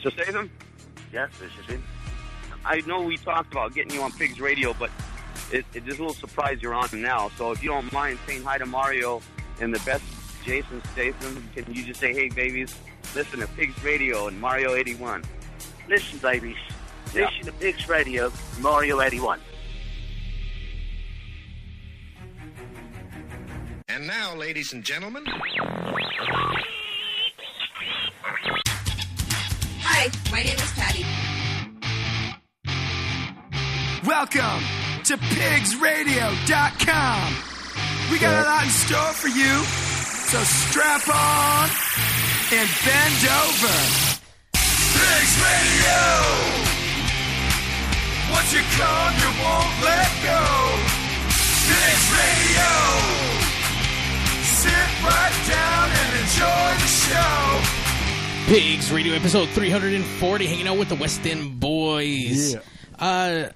Mr. Statham? Yes, this is him. I know we talked about getting you on Pigs Radio, but it, it, there's a little surprise you're on now. So if you don't mind saying hi to Mario and the best Jason Statham, can you just say, hey, babies, listen to Pigs Radio and Mario 81? Listen, babies. Yeah. Listen to Pigs Radio, Mario 81. And now, ladies and gentlemen, Hi, my name is Patty. Welcome to pigsradio.com. We got a lot in store for you, so strap on and bend over. Pigs Radio! Once you come, you won't let go. Pigs Radio! Sit right down and enjoy the show. Pigs Radio episode 340, hanging out with the West End boys. Yeah. Uh,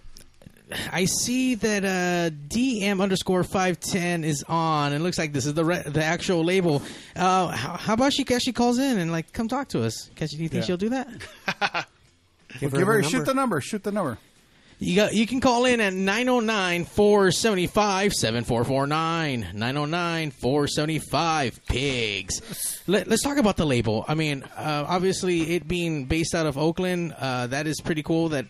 I see that uh, DM underscore 510 is on. It looks like this is the re- the actual label. Uh, how, how about she actually calls in and like come talk to us? Can do you think Yeah. she'll do that? Give her, shoot the number. Shoot the number. You got you can call in at 909-475-7449. 909-475 pigs. Let, us talk about the label. I mean, uh, obviously it being based out of Oakland, uh, that is pretty cool that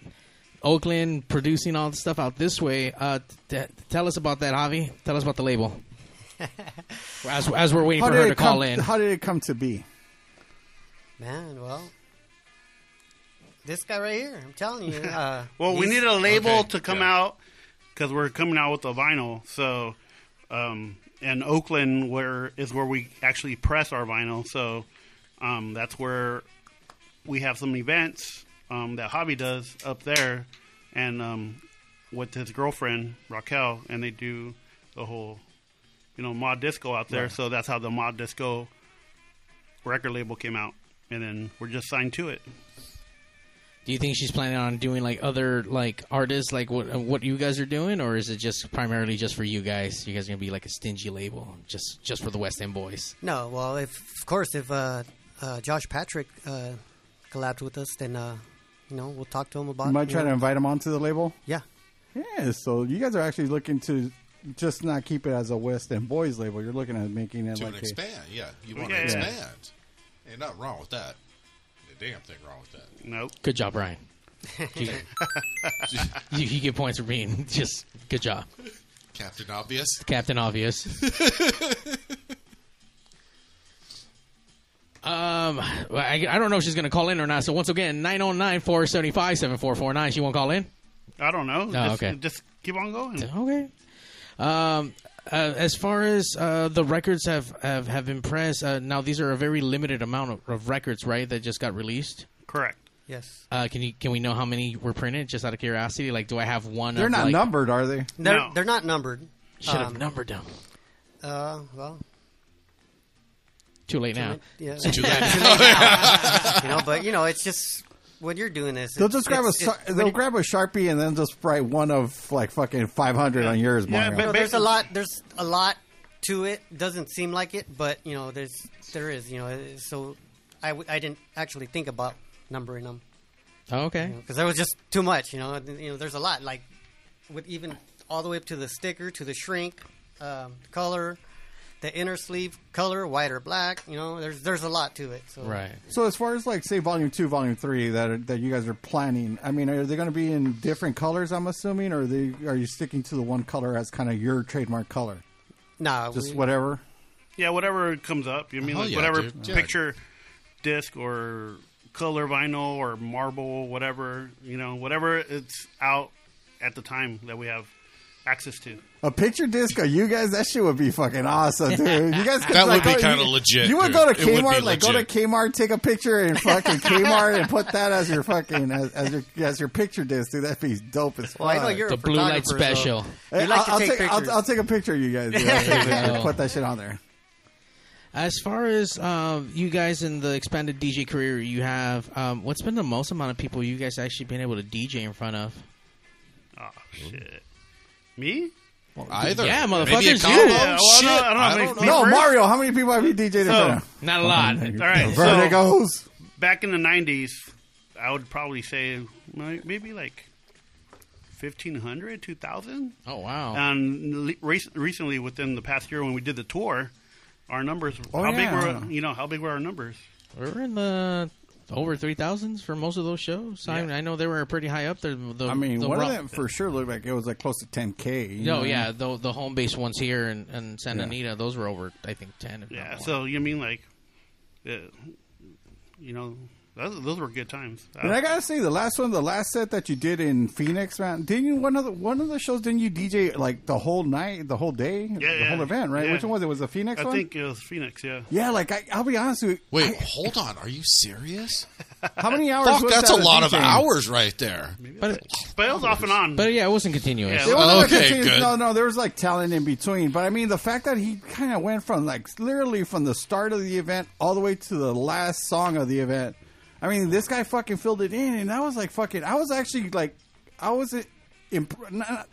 Oakland producing all the stuff out this way. Uh, t- tell us about that, Javi. Tell us about the label. as, as we're waiting How for her it to call in. How did it come to be? Man, well, this guy right here, I'm telling you. Uh, Well, we he's- need a label to come out because we're coming out with a vinyl. So, um, and Oakland where is where we actually press our vinyl. So, um, that's where we have some events um, that Javi does up there, and um, with his girlfriend Raquel, and they do the whole, you know, mod disco out there. Right. So that's how the mod disco record label came out, and then we're just signed to it. Do you think she's planning on doing like other like artists, like what what you guys are doing, or is it just primarily just for you guys? You guys are gonna be like a stingy label, just just for the West End boys. No, well, if of course, if uh, uh, Josh Patrick uh, collabed with us, then uh, you know we'll talk to him about. You might try know- to invite him onto the label. Yeah. Yeah. So you guys are actually looking to just not keep it as a West End Boys label. You're looking at making it to like an a- expand. Yeah, you want to Yeah. expand. Ain't nothing wrong with that. A damn thing wrong with that. Nope. Good job, Brian. You, you, you get points for being just good job, Captain Obvious. Captain Obvious. Um, well, I, I don't know if she's going to call in or not. So once again, 909-475-7449. She won't call in? I don't know. Oh, just, okay. Just keep on going. Okay. Um, uh, as far as uh, the records have, have, have been pressed, uh, now these are a very limited amount of, of records, right, that just got released? Correct. Yes. Uh, can you can we know how many were printed, just out of curiosity? Like, do I have one? They're of, not like- numbered, are they? They're they're not numbered. Should have Um, numbered them. Uh, well, Too late now. yeah, It's too late. Too late now. you know, but you know, it's just when you're doing this. They'll just grab a it's- Shar- it's- when they'll grab a sharpie and then just write one of like fucking 500 on yours, Mario. You know, there's a lot. There's a lot to it. Doesn't seem like it, but you know, there's there is. You know, so I, w- I didn't actually think about numbering them Oh, okay. because there was just too much. You know, you know, there's a lot like with even all the way up to the sticker, to the shrink, um, color, the inner sleeve color, white or black. You know, there's there's a lot to it. So So as far as like say volume two, volume three that are, that you guys are planning, I mean, are they going to be in different colors? I'm assuming, or are they are you sticking to the one color as kind of your trademark color? Nah, just we- whatever. Yeah, whatever comes up. You mean Oh, like yeah, whatever dude. Yeah. picture disc or color vinyl or marble, whatever you know, whatever it's out at the time that we have access to. A picture disc of you guys, that shit would be fucking awesome, dude. You guys could, That like, would be go- kinda you- legit, You would dude. go to It would be Kmart, like go to legit. Kmart, take a picture and fucking Kmart, and put that as your fucking as, as your as your picture disc, dude. That'd be dope as fuck. Well, I know you're a The blue light photographer, so special. You Hey, like I'll, to I'll take take I'll, pictures. I'll take a picture of you guys. dude. There you and put that shit on there. As far as um, you guys in the expanded DJ career you have, um, what's been the most amount of people you guys actually been able to DJ in front of? Oh shit. Me? Either. Yeah, Maybe a motherfuckers, combo? you. Yeah, well, Shit, no, I don't know. I don't maybe No. Mario. How many people have you DJ'd in So- front of? Not a lot. All right. There it So goes. back in the '90s, I would probably say like, maybe like 1500, 2000. Oh wow. And le- rec- recently, within the past year, when we did the tour, our numbers. Oh, how yeah. big were you know? How big were our numbers? We're in the over three thousands for most of those shows. I, mean, I know they were pretty high up there. The, I mean, the one rock- of them for sure looked like it was like close to 10k. No, know? yeah, the the home base ones here in, in Santa Yeah. Anita, those were over, I think, ten. Yeah. So you mean like, uh, you know, those, those were good times. And I gotta say, the last one, the last set that you did in Phoenix, man, didn't you one of the one of the shows? Didn't you DJ like the whole night, the whole day, Yeah, the yeah. whole event, right? Yeah. Which one was it? Was it the Phoenix one? I one? think it was Phoenix. Yeah. yeah, like I, I'll be honest with you. Wait, hold on. Are you serious? How many hours? Fuck, was that's that a lot of hours right there. but But it was off and on. but yeah, it wasn't continuous. Yeah, It wasn't oh, Okay, continuous- good. No, no, there was like talent in between. But I mean, the fact that he kind of went from like literally from the start of the event all the way to the last song of the event. I mean, this guy fucking filled it in, and I was like, fucking. I was actually like, I was imp- not,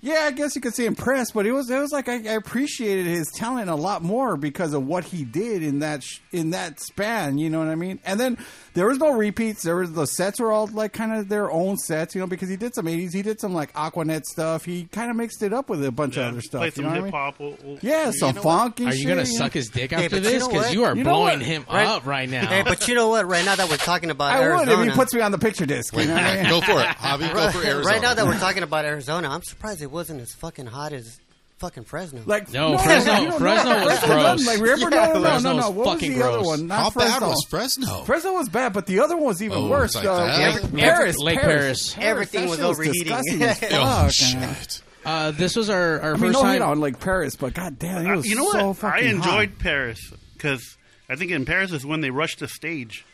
yeah, I guess you could say impressed, but it was it was like I, I appreciated his talent a lot more because of what he did in that sh- in that span. You know what I mean? And then there was no repeats. There was the sets were all like kind of their own sets, you know, because he did some eighties, he did some like Aquanet stuff. He kind of mixed it up with a bunch of other stuff. Played you some know what I hip mean? hop. We'll- we'll- Yeah, some know funk and Are you gonna know? suck his dick Hey, after but you this? know Because what? you are You know blowing what? him Right- up right now. Hey, but you know what? Right now that we're talking about I would Arizona, if he puts me on the picture disc. You know what I mean? Go for it, Javi. Go for Arizona. right now that we're talking about Arizona, I'm surprised it wasn't as fucking hot as fucking Fresno. Like No, Fresno- you don't Fresno was Fresno gross. doesn't, Like, remember, Yeah, no, no, no, Fresno no, was no. What was fucking the other gross. one? Not How bad Fresno. was Fresno? Fresno was bad, but the other one was even Oh, worse. it's like though. that? Every- Lake- Perris, Lake Perris, Perris. Everything That was shit overheating. disgusting as fuck, Oh shit! uh, this was our, our I first mean, no time. on like Perris, but god damn, it Uh, was you know so what? I fucking enjoyed hot. Perris because I think in Perris is when they rushed the stage.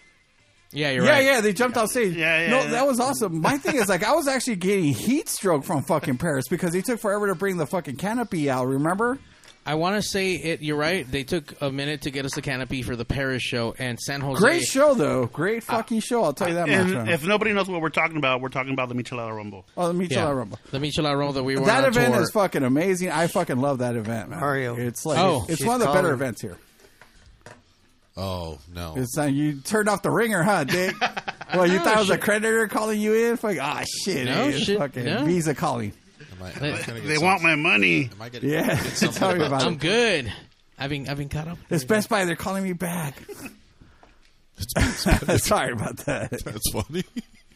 Yeah, you're yeah, right. yeah, yeah, they jumped off stage. Yeah, yeah, no, yeah. that was awesome. My thing is, like, I was actually getting heat stroke from fucking Perris because they took forever to bring the fucking canopy out. Remember? I want to say it. You're right. They took a minute to get us the canopy for the Perris show and San Jose. Great show, though. Great uh, fucking show. I'll tell you that much. And man. if nobody knows what we're talking about, we're talking about the Michelada Rumble. oh, the Michelada Yeah. Rumble. The Michelada Rumble that we were That on event tour. is fucking amazing. I fucking love that event, man. Mario. It's like Oh. it's one of the better calling. events here. Oh no! It's uh, you turned off the ringer, huh, Dick? well, you thought it was a creditor calling you in? Fuck, ah, shit. No it's shit, fucking no. Visa calling. Am I, am They- gonna They want my money. Am I gonna Yeah, get something tell me about I'm good. I've been I've been caught up. It's Best Buy. They're calling me back. Sorry about that. That's funny.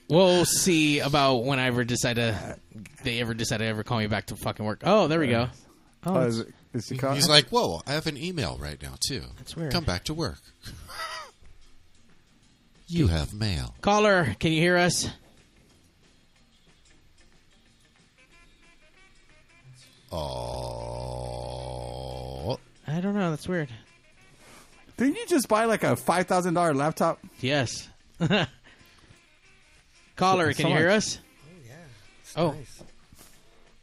We'll see about when I ever decide to. They ever decide to ever call me back to fucking work. Oh, there we go. Oh, Oh, is, he call- He's like, "Whoa, I have an email right now too. That's weird. Come back to work. you have mail. caller, can you hear us? Oh, I don't know. That's weird. Didn't you just buy like a five thousand dollar laptop? Yes. caller, So can you hear much. us? Oh, oh, Nice.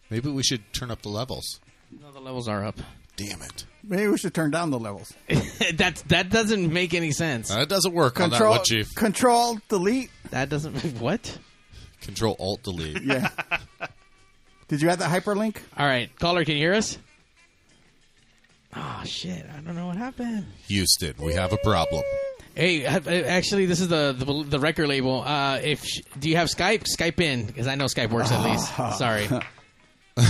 maybe we should turn up the levels. No, the levels are up. Damn it! Maybe we should turn down the levels. That's that doesn't make any sense. That doesn't work on that Control, one, Chief. control, delete. That doesn't. What? Control Alt Delete. Yeah. Did you add the hyperlink? All right, caller, can you hear us? Oh shit! I don't know what happened. Houston, we have a problem. Hey, uh, actually, this is the the, the record label. Uh, if do you have Skype? Skype in because I know Skype works at least. Sorry.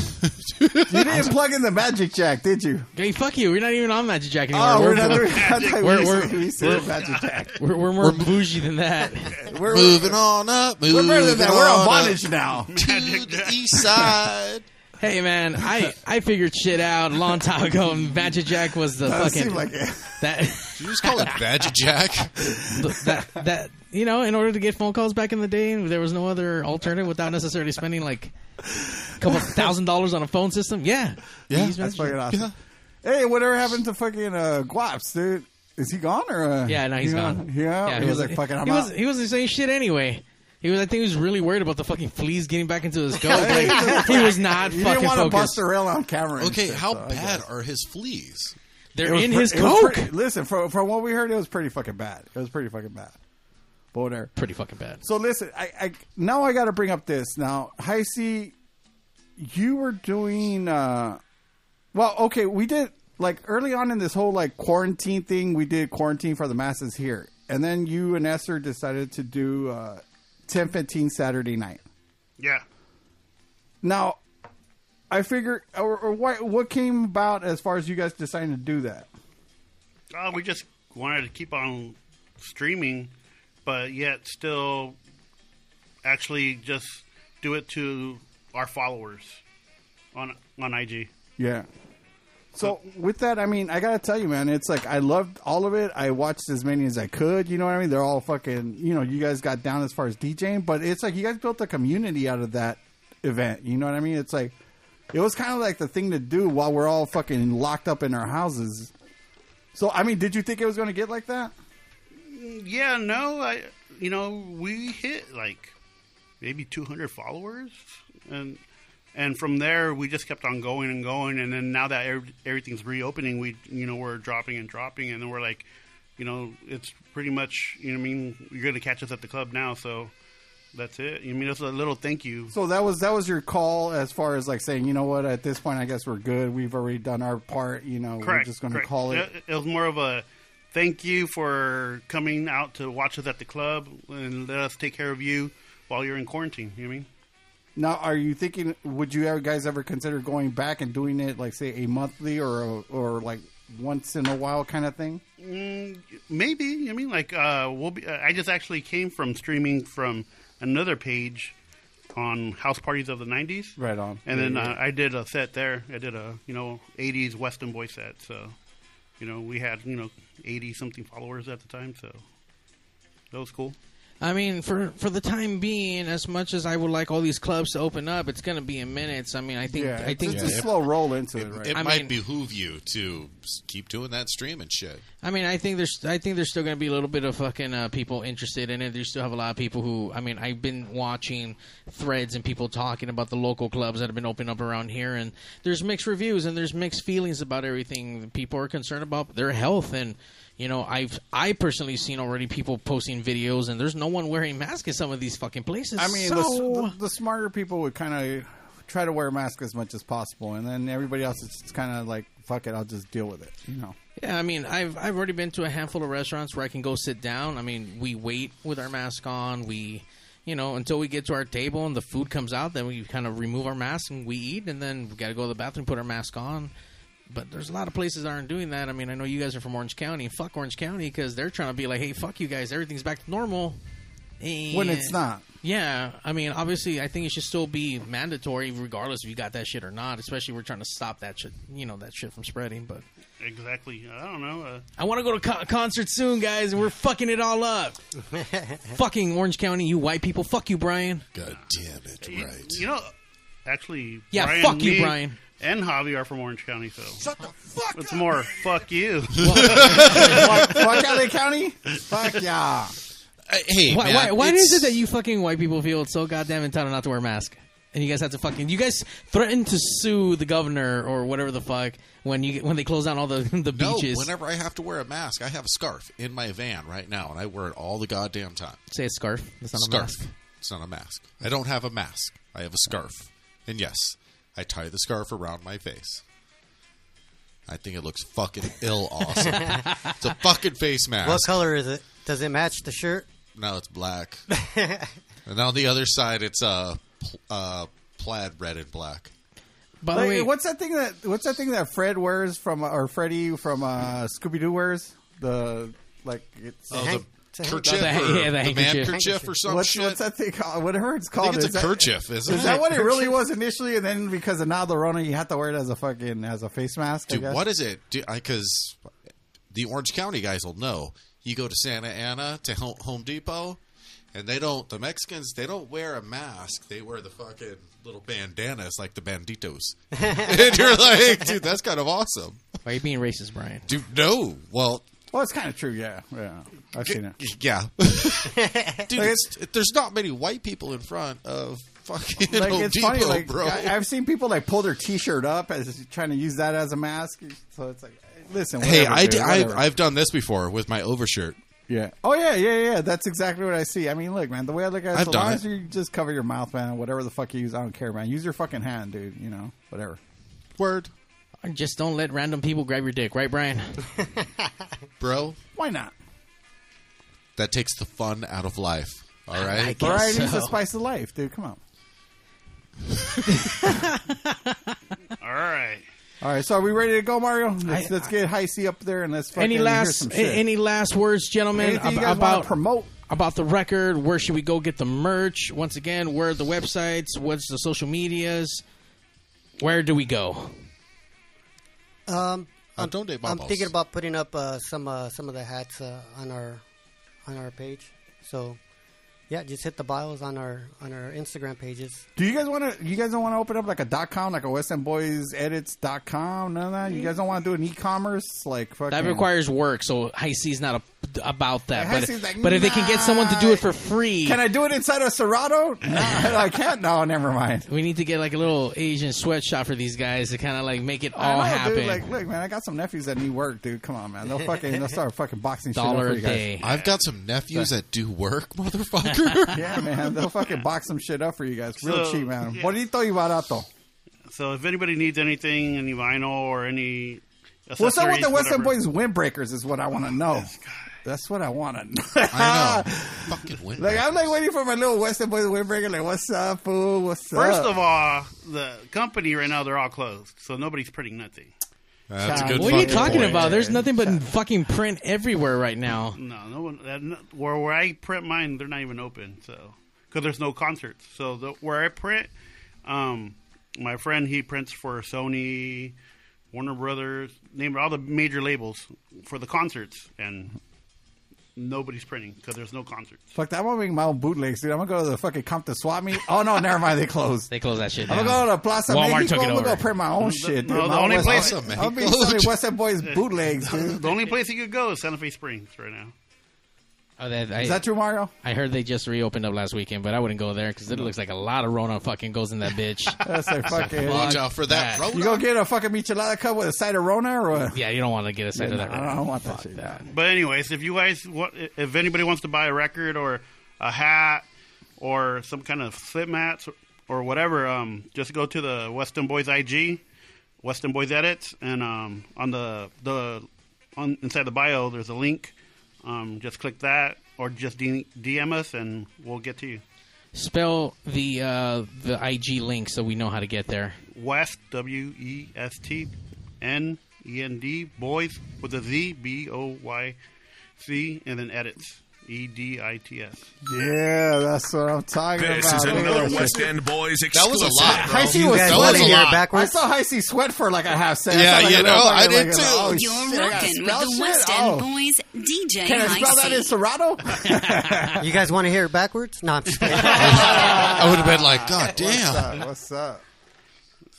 You didn't plug in the magic jack, did you? Hey, fuck you. We're not even on Magic Jack anymore. Oh, we're, we're, not we're, doing. I thought We're- we, we're- said, we said magic jack. we're, we're more bougie than that. We're, Moving on up. we're better than that. We're on up bondage now. to the east side. hey, man, I I figured shit out a long time ago. and Magic Jack was the That fucking seemed like it. that, Did you just call it Badger Jack? that that you know. In order to get phone calls back in the day, there was no other alternative without necessarily spending like a couple thousand dollars on a phone system. Yeah, Yeah, That's Magic fucking Jack. awesome. Hey, whatever happened to fucking uh, Guaps, dude? Is he gone or? Uh, Yeah, no, he's you know? gone. Yeah, he was like fucking. I'm he was, he wasn't saying shit anyway. He was. I think he was really worried about the fucking fleas getting back into his goat. Like, he was not He fucking didn't want to bust focused. the rail on camera. and Okay, shit, how so bad are his fleas? They're in pre- his it coke. pretty- listen, from from what we heard, it was pretty fucking bad. It was pretty fucking bad. But whatever. Pretty fucking bad. So listen, I, I now I got to bring up this now. High C, you were doing. uh Well, okay, we did like early on in this whole like quarantine thing. We did quarantine for the masses here, and then you and Esther decided to do uh, ten fifteen Saturday night. Yeah. Now, I figure, or, or what what came about as far as you guys deciding to do that? Uh, we just wanted to keep on streaming, but yet still actually just do it to our followers on on IG. Yeah. So with that, I mean, I gotta tell you, man, it's like I loved all of it. I watched as many as I could. You know what I mean? They're all fucking. You know, you guys got down as far as DJing, but it's like you guys built a community out of that event. You know what I mean? It's like it was kind of like the thing to do while we're all fucking locked up in our houses. So I mean, did you think it was going to get like that? Yeah, no, I you know we hit like maybe 200 followers, and and from there we just kept on going and going, and then now that ev- everything's reopening, we you know we're dropping and dropping, and then we're like, you know, it's pretty much you know I mean you're gonna catch us at the club now, so that's it. I mean, it's a little thank you. So that was that was your call as far as like saying, you know what, at this point, I guess we're good. We've already done our part. You know, we're just going to correct. call it. It, it was more of a thank you for coming out to watch us at the club and let us take care of you while you're in quarantine. You know what I mean? Now, are you thinking? Would you guys ever consider going back and doing it, like say a monthly or a, or like once in a while kind of thing? Mm, maybe. I mean, like, uh, we'll be. Uh, I just actually came from streaming from another page on house parties of the '90s. Right on. And then Yeah, uh, I did a set there. I did a you know '80s West End boy set. So, you know, we had you know 80 something followers at the time. So that was cool. I mean, for for the time being, as much as I would like all these clubs to open up, it's going to be in minutes. I mean, I think Yeah, I think it's a slow roll into it, right? It I might mean- behoove you to keep doing that stream and shit. I mean, I think there's, I think there's still going to be a little bit of fucking uh, people interested in it. There's still have a lot of people who, I mean, I've been watching threads and people talking about the local clubs that have been opening up around here, and there's mixed reviews and there's mixed feelings about everything. People are concerned about their health, and you know, I've, I personally seen already people posting videos, and there's no one wearing masks in some of these fucking places. I mean, so, the, the, the smarter people would kind of try to wear a mask as much as possible, and then everybody else is kind of like, "Fuck it, I'll just deal with it." You know. Yeah, I mean, I've I've already been to a handful of restaurants where I can go sit down. I mean, we wait with our mask on. We, you know, until we get to our table and the food comes out, then we kind of remove our mask and we eat, and then we got to go to the bathroom, put our mask on. But there's a lot of places that aren't doing that. I mean, I know you guys are from Orange County. Fuck Orange County because they're trying to be like, hey, fuck you guys, everything's back to normal. When it's not. Yeah, I mean, obviously, I think it should still be mandatory, regardless if you got that shit or not. Especially, we're trying to stop that shit, you know, that shit from spreading. But Exactly. I don't know. Uh, I want to go to co- concert soon, guys, and we're fucking it all up. fucking Orange County, you white people. Fuck you, Brian. God damn it! you, Right. you know, actually, Yeah, Brian, fuck you, me, Brian. And Javi are from Orange County, so shut the fuck. It's more fuck you. fuck, fuck LA County. Fuck yeah. Uh, hey, why, man, why, why is it that you fucking white people feel so goddamn entitled not to wear a mask? And you guys have to fucking you guys threaten to sue the governor or whatever the fuck when you when they close down all the the No, beaches. whenever I have to wear a mask, I have a scarf in my van right now, and I wear it all the goddamn time. Say a scarf. That's not a scarf. mask. It's not a mask. I don't have a mask. I have a scarf, and yes, I tie the scarf around my face. I think it looks fucking ill awesome. it's a fucking face mask. What color is it? Does it match the shirt? No, it's black. and on the other side, it's uh, pl- uh, plaid red and black. By Like, what's that thing that what's that thing that Fred wears from or Freddy from uh, Scooby Doo wears? The like it's Oh, the It's a kerchief hand- or yeah, the the man handkerchief. kerchief or some what's, shit. What's that thing called? Whatever it's called. it's is a that- kerchief, isn't Is it? that what it really was initially? And then because of now the Rona, you have to wear it as a fucking as a face mask. I Dude, guess? what is it? Because the Orange County guys will know. You go to Santa Ana to Home Depot, and they don't. The Mexicans they don't wear a mask. They wear the fucking little bandanas like the banditos. and you're like, dude, that's kind of awesome. Why are you being racist, Brian? Dude, no. Well, Well, it's kind of true. Yeah, yeah. I've seen it. yeah. dude, it's, there's not many white people in front of fucking Like Home it's Depot, funny, like bro. I, I've seen people like pull their T-shirt up as trying to use that as a mask. So it's like, listen, hey, I dude, d- I've. I've done this before with my overshirt. Yeah. Oh yeah, yeah, yeah. That's exactly what I see. I mean, look, man. The way I look at it, I've so done long it. as you just cover your mouth, man, whatever the fuck you use, I don't care, man. Use your fucking hand, dude. You know, whatever. Word, Just don't let random people grab your dick, right, Brian? bro. Why not? That takes the fun out of life. All right. I guess Variety is the so. spice of life, dude. Come on. All right. All right, so are we ready to go, Mario? Let's, I- let's get High C up there and let's fucking Any hear last some a- shit. any last words, gentlemen, Anything you ab- guys wanna about promote? about the record? Where should we go get the merch? Once again, where are the websites? What's the social medias? Where do we go? Um, Uh, I'm, I'm thinking about putting up uh, some uh, some of the hats uh, on our on our page. So, yeah, just hit the bios on our on our Instagram pages. Do you guys want to? You guys don't want to open up like a dot com, like a West End Boys Edits dot com? None of that. You guys don't want to do an e-commerce like fucking. That requires work, so High C's not a, about that. High But, like, but if they can get someone to do it for free, Can I do it inside a Serato? No, I can't. No, never mind. we need to get like a little Asian sweatshop for these guys to kind of like make it all know, happen. dude. Like, look, man, I got some nephews that need work, dude. Come on, man. They'll fucking they'll start fucking boxing shit up Dollar for a you guys. day. I've got some nephews that do work, motherfucker. Yeah, man, they'll fucking box some shit up for you guys, real So, cheap, man. yeah. What do you thought you barato? So if anybody needs anything, any vinyl or any What's up with the accessories, West End. Boys windbreakers? Is what I want to know. That's what I want to know. I know. Fucking win. Like I'm like waiting for my little West End Boys windbreaker. Like, what's up, fool? What's First up? of all, the company right now they're all closed, so nobody's printing nothing. That's a good what are you talking point. about? There's nothing but fucking print everywhere right now. No, no one. that- no- Where where I print mine, they're not even open. So because there's no concerts. So the, where I print, um, my friend he prints for Sony, Warner Brothers, name it all the major labels for the concerts, and nobody's printing because there's no concerts. Fuck that! I'm gonna make my own bootlegs, dude. I'm gonna go to the fucking Compton swap meet. Oh no, never mind. They closed. They closed that shit I'm gonna go to Plaza Walmart Mexico. took it I'm gonna go print my own shit. no, dude. the My own only West- place- I'm gonna be selling West End Boys bootlegs, dude. The only place you could go is Santa Fe Springs right now. Oh, that, I, Is that true, Mario? I heard they just reopened up last weekend, but I wouldn't go there because it looks like a lot of Rona fucking goes in that bitch. That's like fucking. Watch out for that. Rona. You gonna get a fucking michelada cup with a side of Rona or what? yeah, you don't want to get a side Yeah, of that. no, I don't want that shit. But anyways, if you guys, want, if anybody wants to buy a record or a hat or some kind of slip mats or whatever, um, just go to the West End Boys IG, West End Boys Edits, and um, on the the on inside the bio, there's a link. Um, just click that or just DM us, and we'll get to you. Spell the uh, the IG link so we know how to get there. West W E S T N E N D Boys with a Z B O Y C and then edits E D I T S. Yeah, that's what I'm talking This about. This is another that West. End Boys That was a lot, bro. High C was guys sweating. wanna hear I saw High C sweat for like a half second. Yeah, like, you oh, know, I did like, too. oh, You're shit, rocking with the shit? West End Oh. Boys DJ Can I High spell that in Serato? You guys want to hear it backwards? No, I'm just kidding. I would have been like, God What's damn. up? What's up?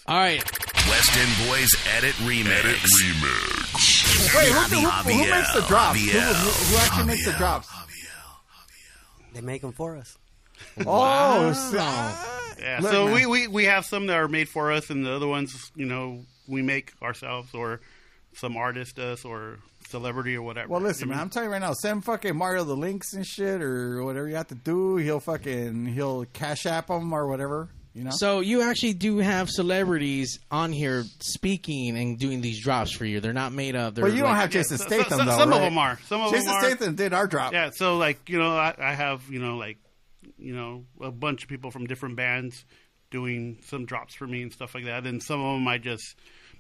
All right, West End Boys Edit Remix. Wait, who, who, who makes the drops? Who, who, who actually makes the drops? They make them for us. Oh, so- Yeah, Look, so man. we, we, we have some that are made for us, and the other ones, you know, we make ourselves, or some artist does, or celebrity, or whatever. Well, listen, You man. I'm telling you right now. Send fucking Mario the links and shit, or whatever you have to do. He'll fucking he'll cash app them or whatever. You know. so you actually do have celebrities on here speaking and doing these drops for you. They're not made up. They're but you don't have Jason so- Statham so- though. some of them are. Some of Jason them are. Statham did our drop. Yeah, so like you know, I, I have you know like you know a bunch of people from different bands doing some drops for me and stuff like that, and some of them I just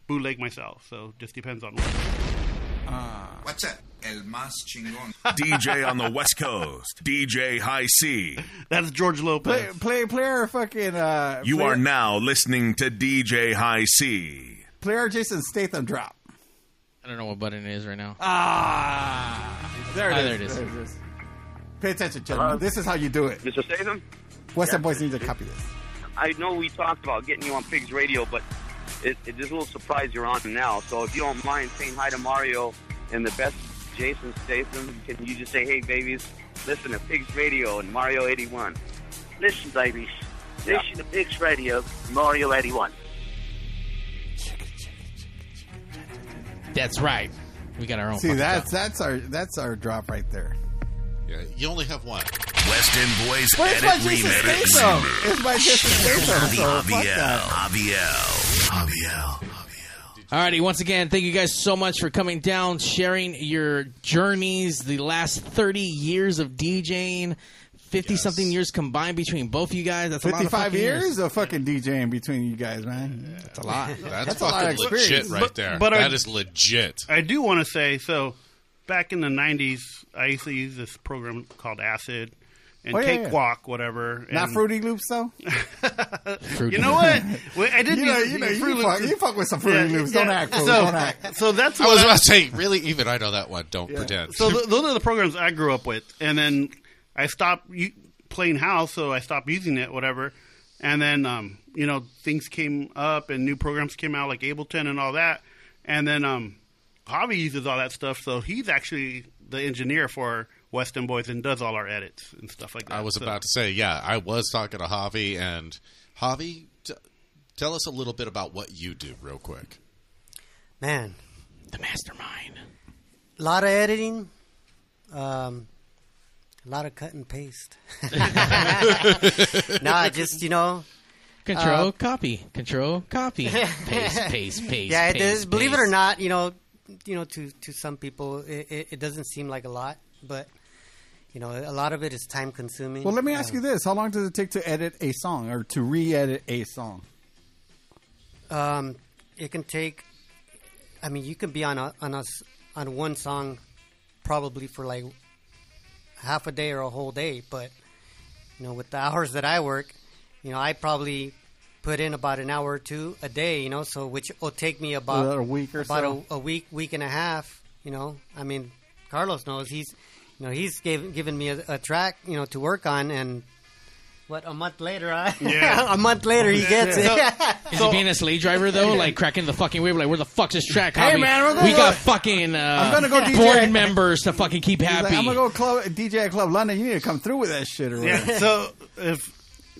bootleg myself. So just depends on what. Uh, What's that? El más chingón. DJ on the West Coast. DJ High C. That's George Lopez. Play, play, player, fucking. Uh, You player, are now listening to DJ High C. player Jason Statham drop. I don't know what button it is right now. Ah, there it Ah, is. there it is. There it is. Pay attention, gentlemen. This is how you do it. Mr. Statham? West End Boys need to copy this. I know we talked about getting you on Pigs Radio, but it, it, there's a little surprise you're on now. So if you don't mind saying hi to Mario and the best Jason Statham, can you just say, hey, babies, listen to Pigs Radio and Mario 81? Listen, babies. Yeah. Listen to Pigs Radio, Mario 81. That's right. We got our own. See, that's drop. that's our that's our drop right there. Yeah, you only have one. West End Boys Well, it's Edit by Jason Remix. Statham. It's by Jason Statham. So fuck Javier. that. Javier. Javier. Alrighty, once again, thank you guys so much for coming down, sharing your journeys, the last 30 years of DJing, 50 something years combined between both of you guys. That's a lot of 55 fucking years of fucking DJing between you guys, man. That's a lot. That's, That's a lot of fucking legit experience. right But- there. but that I- is legit. I do want to say so. Back in the '90s, I used to use this program called Acid and Oh, yeah, Cakewalk, whatever. Not Fruity Loops, though? You know what? Wait, I didn't. You know- you know, you fuck- Loops- you fuck with some Fruity Loops. Don't act, fool. So, Don't act. so that's I what was about to say, really, even I know that one. Don't Yeah. pretend. So th- those are the programs I grew up with, and then I stopped u- playing house, so I stopped using it, whatever. And then um, you know things came up, and new programs came out like Ableton and all that. And then um, Javi uses all that stuff, so he's actually the engineer for West End Boys and does all our edits and stuff like that. I was So- about to say, yeah, I was talking to Javi, and Javi, t- tell us a little bit about what you do, real quick. Man, the mastermind. A lot of editing. Um, a lot of cut and paste. nah, just you know. Control, uh, copy. Control, copy. Paste, paste, paste. Yeah, it paste, does. Believe it or not, you know, you know, to to some people, it, it, it doesn't seem like a lot, but you know, a lot of it is time consuming. Well, let me ask Uh, you this: How long does it take to edit a song or to re-edit a song? Um, it can take. I mean, you can be on a on a on one song, probably for like half a day or a whole day. But you know, with the hours that I work, you know, I probably put in about an hour or two a day. You know, so which will take me about About a week or about so? a, a week, week and a half. You know, I mean, Carlos knows he's, you know, he's gave, given me a, a track, you know, to work on, and what a month later, I, Yeah. a month later he gets it. Is he being a slave driver though, like cracking the fucking whip? Like, where the fuck's this track? Hey, Javi? man, we're we go- got fucking uh, I'm gonna go DJ. board members to fucking keep He's happy. like, I'm gonna go club, DJ at Club London. You need to come through with that shit or whatever. Yeah. So if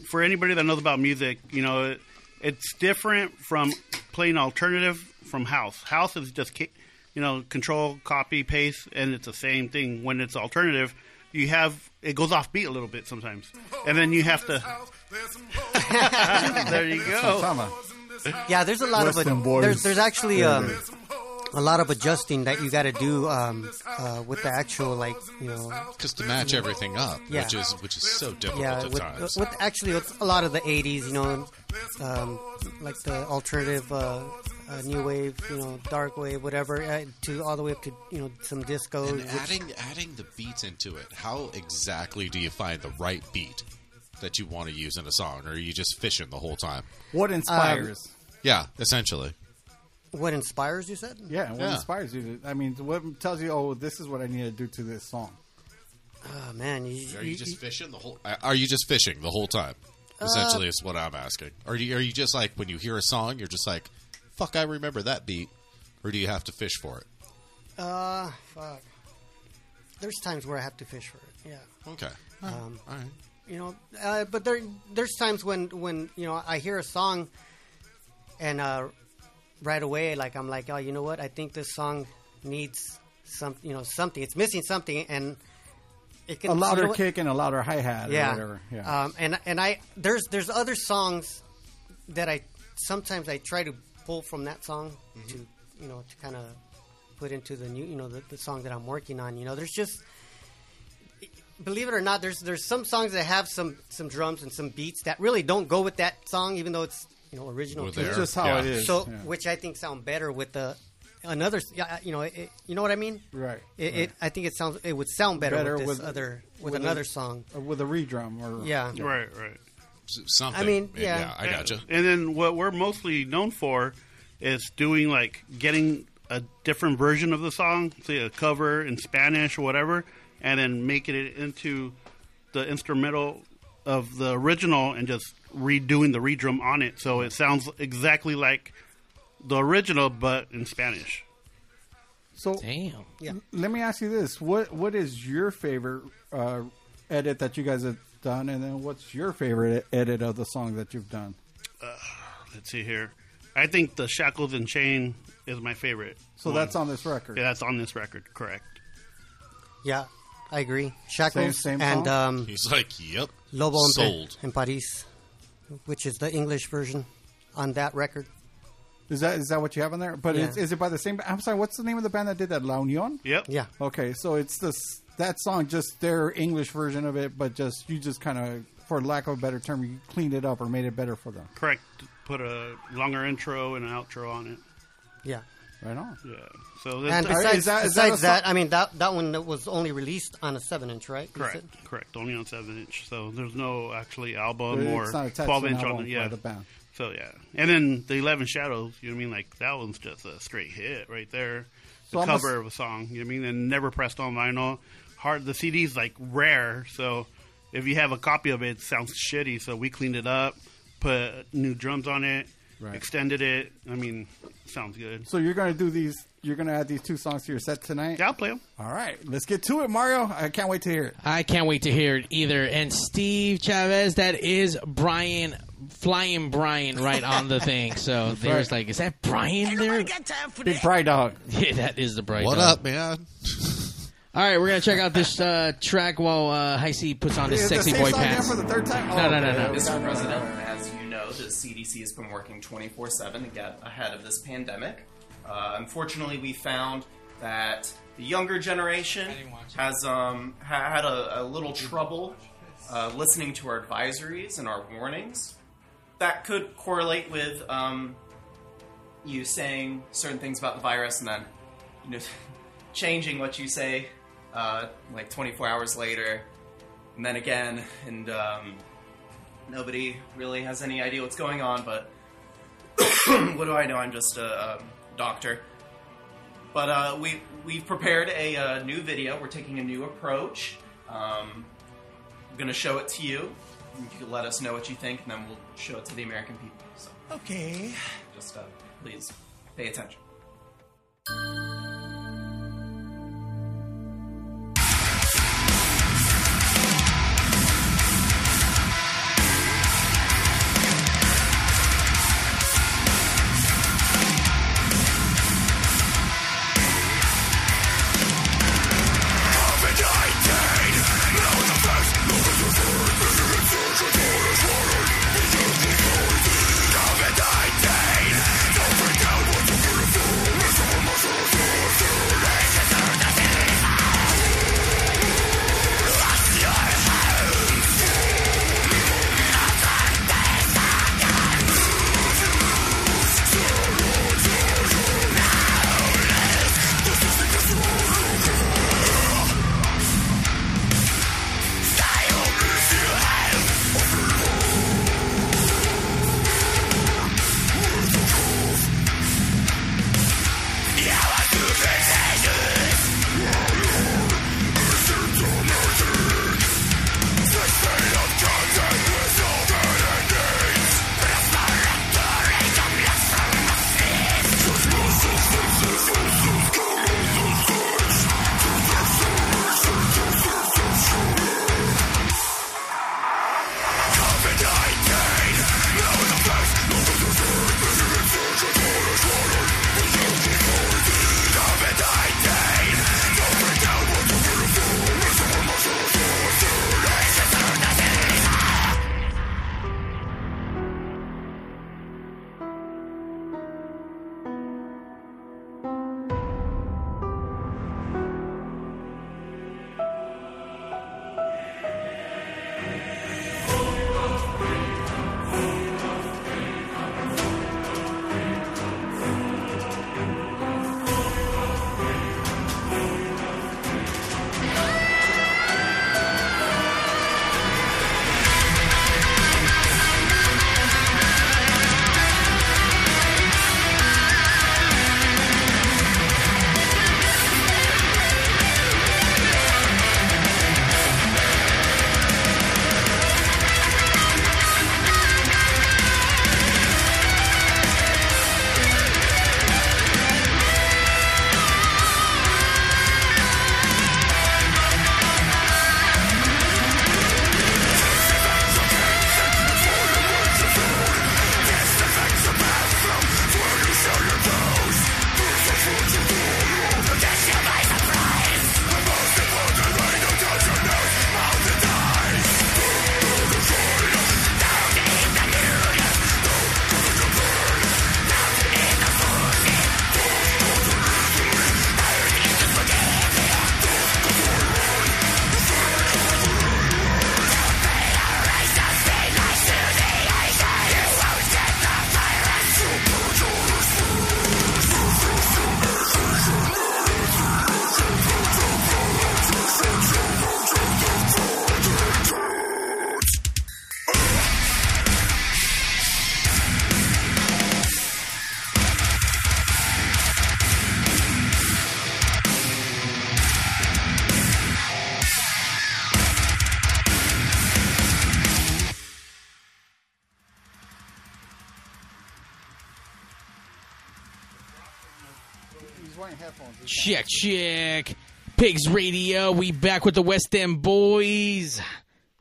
for anybody that knows about music, you know, it, it's different from playing alternative from house. House is just ca- you know control, copy, paste, and it's the same thing. When it's alternative, you have it goes off beat a little bit sometimes, and then you have to. there you go. Yeah, there's a lot Western of boys. there's there's actually Yeah, um, a lot of adjusting that you got to do um, uh, with the actual like you know Just to match everything up, Yeah. which is which is so difficult yeah at with, times. with actually with a lot of the 80s you know um, like the alternative uh, uh, new wave you know dark wave whatever uh, to all the way up to you know some disco and which- adding adding the beats into it, how exactly do you find the right beat that you want to use in a song, or are you just fishing the whole time? What inspires? Yeah, essentially. what inspires you said yeah, what Yeah. inspires you? I mean, what tells you? Oh, this is what I need to do to this song. oh man you, Are you just fishing the whole? Are you just fishing the whole time? Essentially, is what I'm asking. Or you, are you just like when you hear a song, you're just like, "Fuck, I remember that beat," or do you have to fish for it? uh fuck there's times where I have to fish for it yeah Okay. Um, All right. You know, uh, but there there's times when when you know I hear a song, and uh, right away, like I'm like, oh, you know what? I think this song needs some, you know, something. It's missing something, and it can a louder you know kick and a louder hi hat or yeah. whatever. Yeah. Um, and and I there's there's other songs that I sometimes I try to pull from that song Mm-hmm. to you know to kind of put into the new you know the, the song that I'm working on. You know, there's just believe it or not, there's there's some songs that have some some drums and some beats that really don't go with that song, even though it's you know original. Well, to there. just how Yeah. it is. So, yeah. which I think sound better with the another. Yeah, you know, it, you know what I mean. Right, It, right. it I think it sounds it would sound better, Better with this with- other with, with another a- song. With a redrum or Yeah. Right, right. S- Something. I mean, yeah. I gotcha. And then what we're mostly known for is doing like getting a different version of the song, say a cover in Spanish or whatever, and then making it into the instrumental of the original and just redoing the redrum on it so it sounds exactly like the original but in Spanish. So Damn. Yeah. let me ask you this: what what is your favorite uh, edit that you guys have done, and then what's your favorite edit of the song that you've done? Let's see here. I think the Shackles and Chain is my favorite. So one. that's on this record. Yeah, that's on this record, correct. Yeah. I agree. Shackles Same- same and song? um, He's like, yep. Lobo en, Sold. in Paris, which is the English version on that record. Is that is that what you have on there? But Yeah. is, is it by the same? I'm sorry. What's the name of the band that did that? La Union. Yep. Yeah. Okay, so it's this that song, just their English version of it, but just you just kind of, for lack of a better term, you cleaned it up or made it better for them. Correct. Put a longer intro and an outro on it. Yeah. Right on. Yeah. So And besides, is that- is besides that that, I mean that that one that was only released on a seven inch, right? Correct. Correct. Only on seven inch. So there's no actually album It's or not twelve inch on album it. Yeah. the band. So yeah, and then the Eleven Shadows. You know what I mean? Like that one's just a straight hit right there. So The I'm cover ass- of a song. You know what I mean? And never pressed on vinyl. Hard. The CD's like rare. So if you have a copy of it, it sounds shitty. So we cleaned it up, put new drums on it, Right. extended it. I mean, sounds good. So you're gonna do these. You're gonna add these two songs to your set tonight. Yeah, I'll play them. All right, let's get to it, Mario. I can't wait to hear it. I can't wait to hear it either. And Steve Chavez, that is Brian, flying Brian right on the thing. So there's right. like, is that Brian there? Big Bry Dog. Yeah, that is the Brian. What dog. up, man? All right, we're gonna check out this uh, track while uh, High C puts on his Is the sexy same boy song again pants. for the third time? No, Oh, no, no, okay. no. Mr. President, as you know, the CDC has been working 24 7 to get ahead of this pandemic. Uh, unfortunately, we found that the younger generation has um, ha- had a, a little trouble uh, listening to our advisories and our warnings. That could correlate with um, you saying certain things about the virus and then you know, changing what you say uh, like 24 hours later, and then again, and um, nobody really has any idea what's going on. But what do I know? I'm just a, um doctor. But uh, we we've prepared a, uh new video. We're taking a new approach. Um, I'm gonna show it to you. You can let us know what you think, and then we'll show it to the American people. So Okay. just uh, please pay attention. Pigs Radio. We back with the West End boys.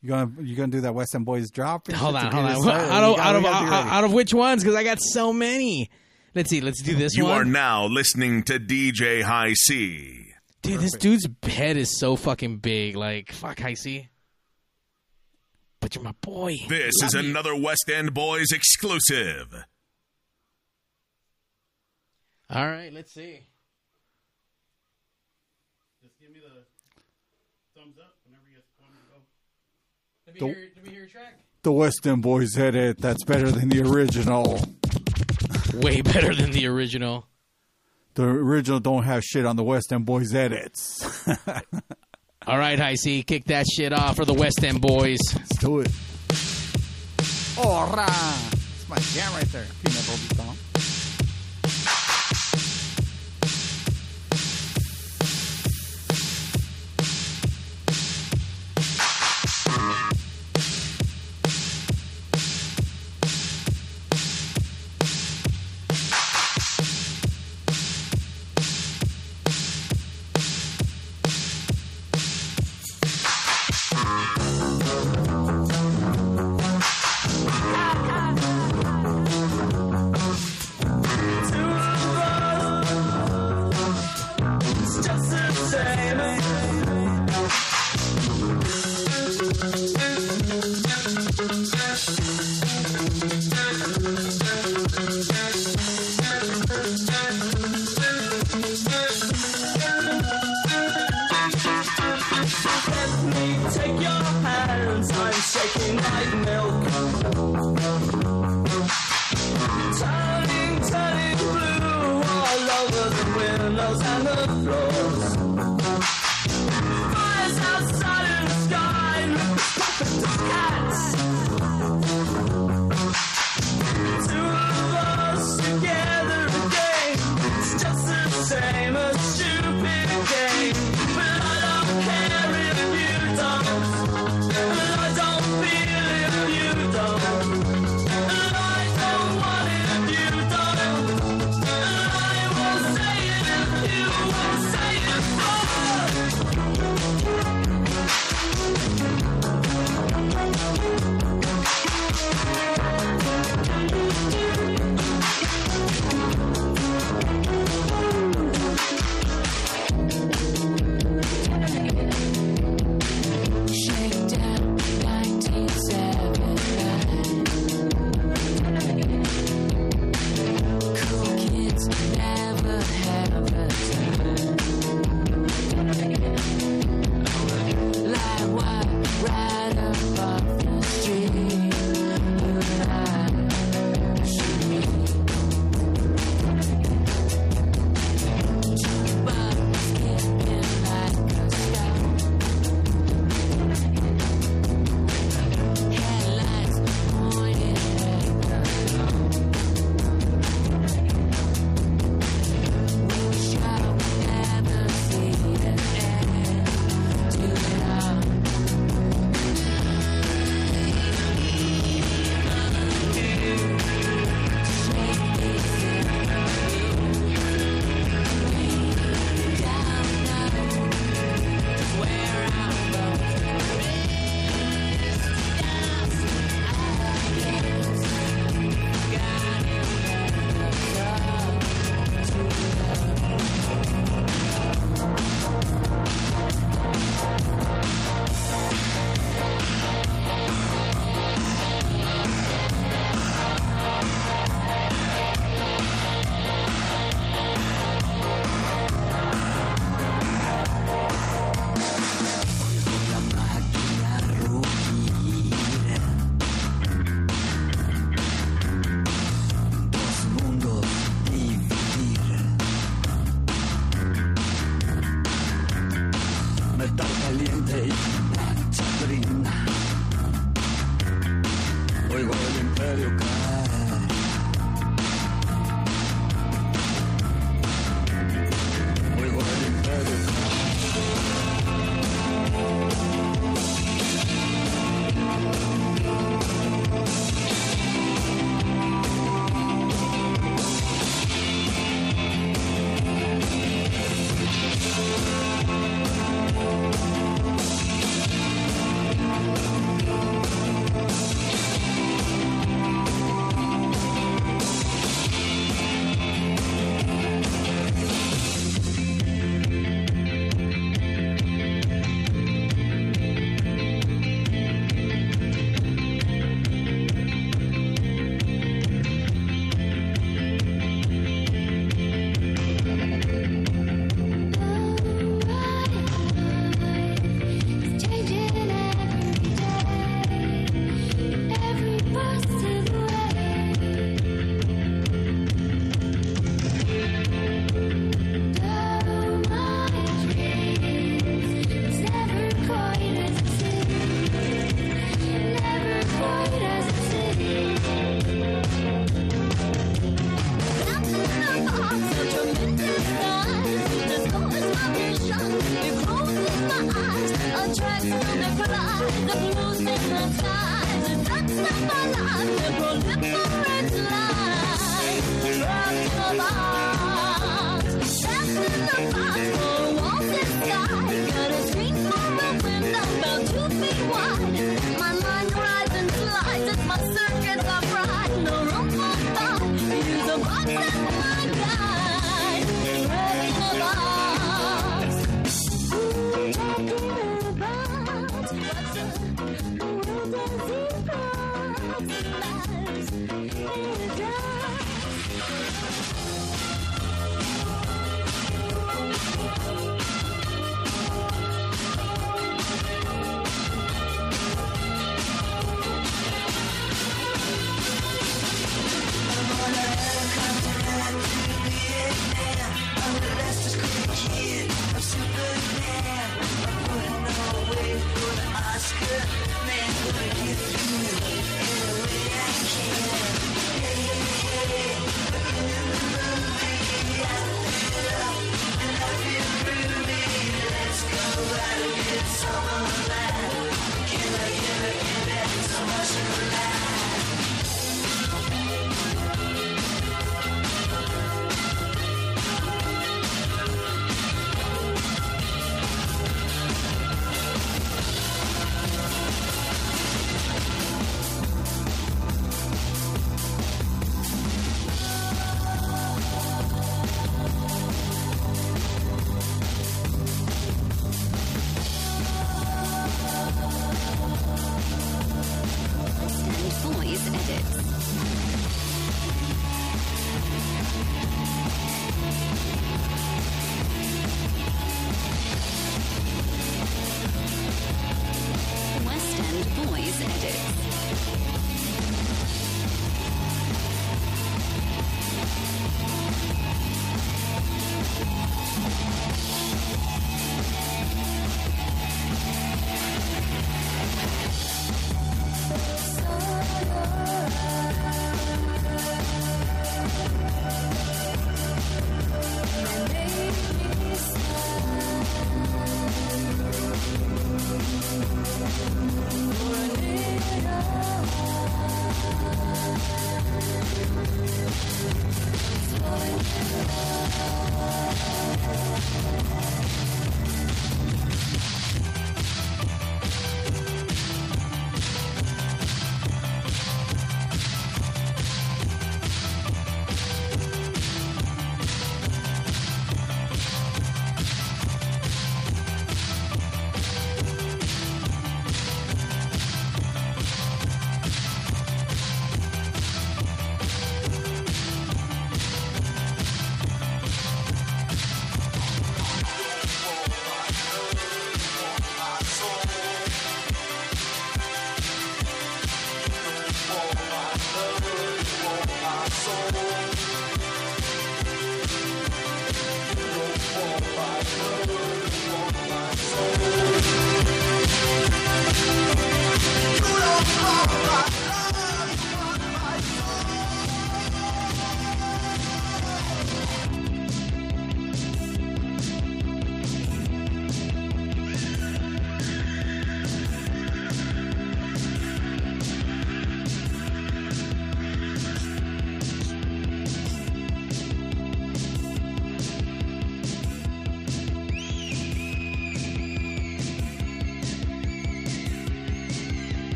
You gonna you gonna do that West End Boys drop? Hold on, hold on. us? Out of, gotta- out, of, we gotta be out, out of which ones? Because I got so many. Let's see. Let's do this You one. are now listening to DJ High C. Dude, this dude's head is so fucking big. Like, fuck, I see. But you're my boy. This is Love you. another West End Boys exclusive. All right, let's see. Just give me the thumbs up whenever you want me to go. Let me The- hear, let me hear a track. The West End Boys edit. That's better than the original. Way better than the original. The original don't have shit on the West End Boys edits. All right, High C, kick that shit off for the West End boys. Let's do it. All right. It's my jam right there. Peanut butter song.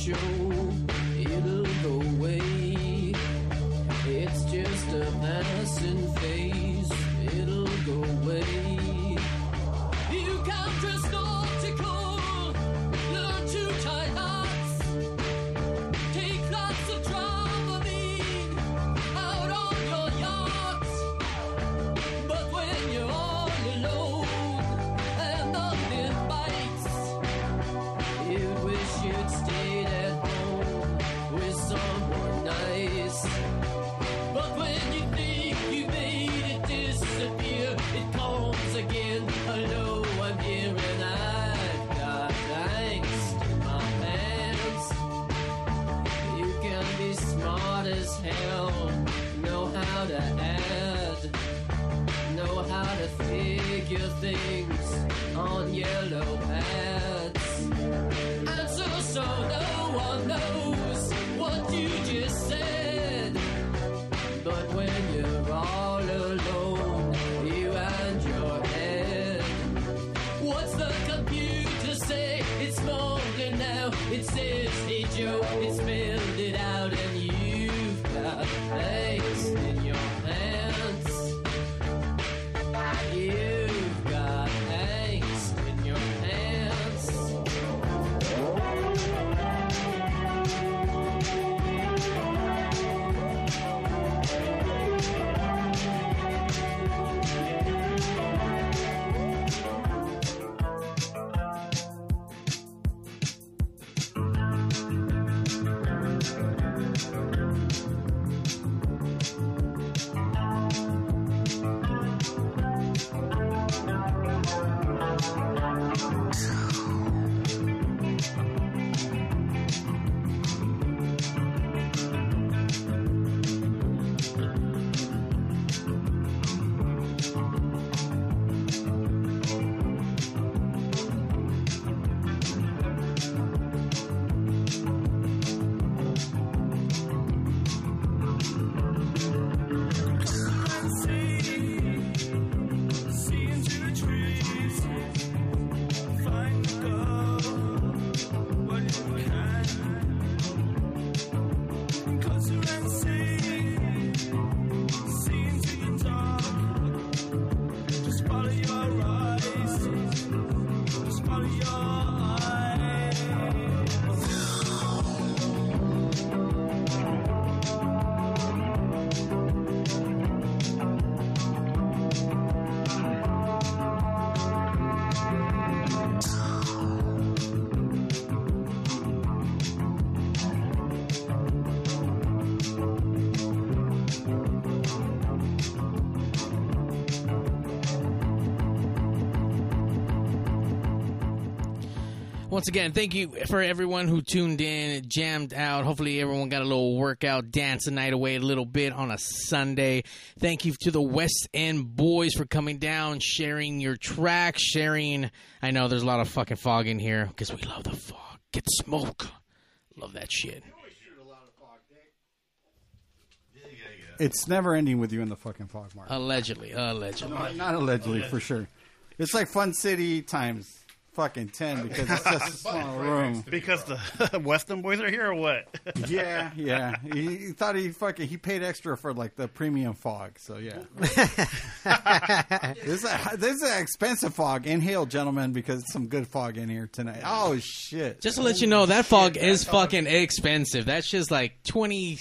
Show. Once again, thank you for everyone who tuned in, jammed out. Hopefully, everyone got a little workout, dance the night away a little bit on a Sunday. Thank you to the West End boys for coming down, sharing your tracks, sharing. I know there's a lot of fucking fog in here because we love the fog. Get smoke. Love that shit. It's never ending with you in the fucking fog, Mark. Allegedly, allegedly. No, not allegedly, for sure. It's like Fun City times fucking ten because it's just a small room. Because the West End boys are here or what? Yeah, yeah. He, he thought he fucking he paid extra for like the premium fog. So yeah, this is a, this is an expensive fog. Inhale, gentlemen, because it's some good fog in here tonight. Oh shit! Just to let you know, that fog is fucking expensive. That's just like twenty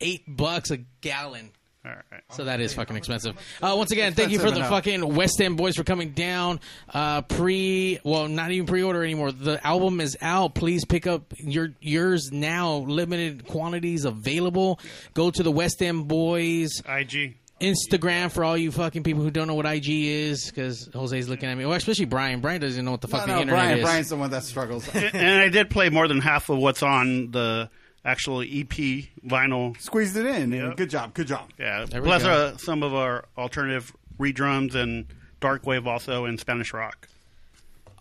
eight bucks a gallon. All right. So that is fucking expensive. Uh, once again, thank you for the fucking West End boys for coming down. Uh, pre, well, not even pre-order anymore. The album is out. Please pick up your yours now. Limited quantities available. Go to the West End boys IG. Instagram for all you fucking people who don't know what IG is, because Jose's looking at me. Well, especially Brian. Brian doesn't know what the No, fucking no, internet Brian. is. Brian's the one that struggles. and I did play more than half of what's on the actual EP vinyl. Squeezed it in. Good job. Good job. Yeah. There Plus uh, some of our alternative redrums and dark wave also and Spanish rock.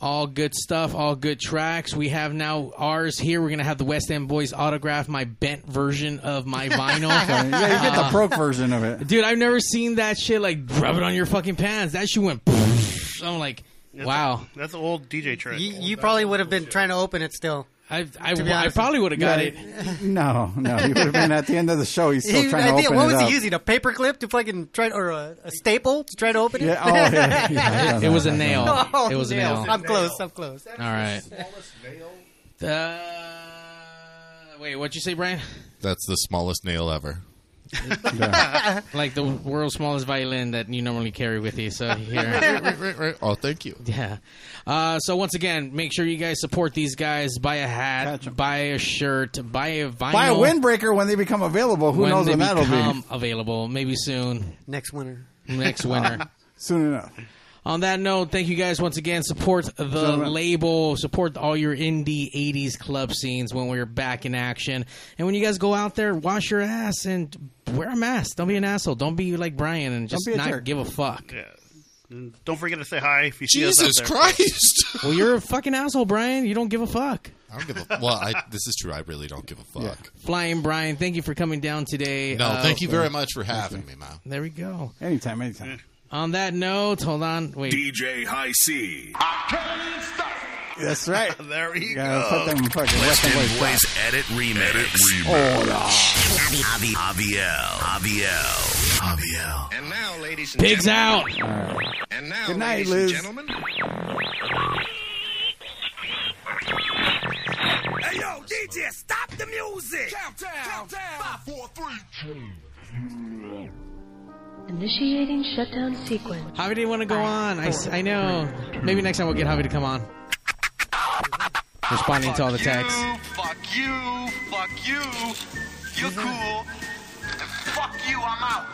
All good stuff, all good tracks. We have now ours here. We're gonna have the West End Boys autograph my bent version of my vinyl. yeah, you get the Uh, broke version of it. dude. I've never seen that shit. Like rub it on your fucking pants. That shit went. I'm like, wow. That's an old DJ trick. You, you probably would have been trying to open it still. I I, I probably would have got Yeah, it. No, no. He would have been at the end of the show. He's still He- trying I to think, open what it was up. he using? A paper clip to fucking try, or a, a staple to try to open it? Yeah, oh, yeah, yeah. It, it was a nail. Oh, it was a nails. nail. I'm close. I'm close. All right. Smallest Uh, wait, what'd you say, Brian? That's the smallest nail ever. like the world's smallest violin that you normally carry with you. So here. right, right, right. Oh, thank you. Yeah. Uh, so once again, make sure you guys support these guys. Buy a hat, buy a shirt, buy a vinyl. Buy a windbreaker when they become available. Who when knows they when that'll become be? available. Maybe soon. Next winter. Next winter. Soon enough. On that note, thank you guys once again. Support the label. Support all your indie 80s club scenes when we're back in action. And when you guys go out there, wash your ass and wear a mask. Don't be an asshole. Don't be like Brian and just not jerk. give a fuck. Yeah. Don't forget to say hi if you see us Jesus out there. Christ! well, you're a fucking asshole, Brian. You don't give a fuck. I don't give a. Well, I, this is true. I really don't give a fuck. Flying Brian, thank you for coming down today. No, Uh, thank you very much for having me, man. There we go. Anytime, anytime. On that note, hold on. Wait. DJ High C. That's right. there you Gotta put them fucking West Western End boys Boys Edit Remix. Oh, Avi, Aviel. Aviel. Aviel. And now, ladies and gentlemen, Pigs out. gentlemen. And now, Good night, ladies Liz. and gentlemen. Hey yo, DJ, stop the music! Countdown! Countdown! Five, four, three, two. Initiating shutdown sequence. Javi didn't want to go on. I I know. Maybe next time we'll get Javi to come on. Responding to all the texts. Fuck you! Fuck you! You're cool. Fuck you! I'm out.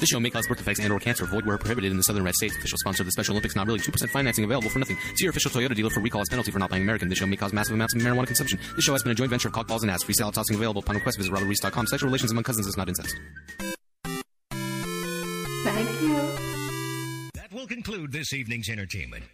This show may cause birth defects and or cancer. Void where prohibited in the Southern Red States. Official sponsor of the Special Olympics. Not really. 2% financing available for nothing. See your official Toyota dealer for recall as penalty for not buying American. This show may cause massive amounts of marijuana consumption. This show has been a joint venture of cockballs and ass. Free salad tossing available upon request. Visit robertreese.com. Sexual relations among cousins is not incest. Will conclude this evening's entertainment.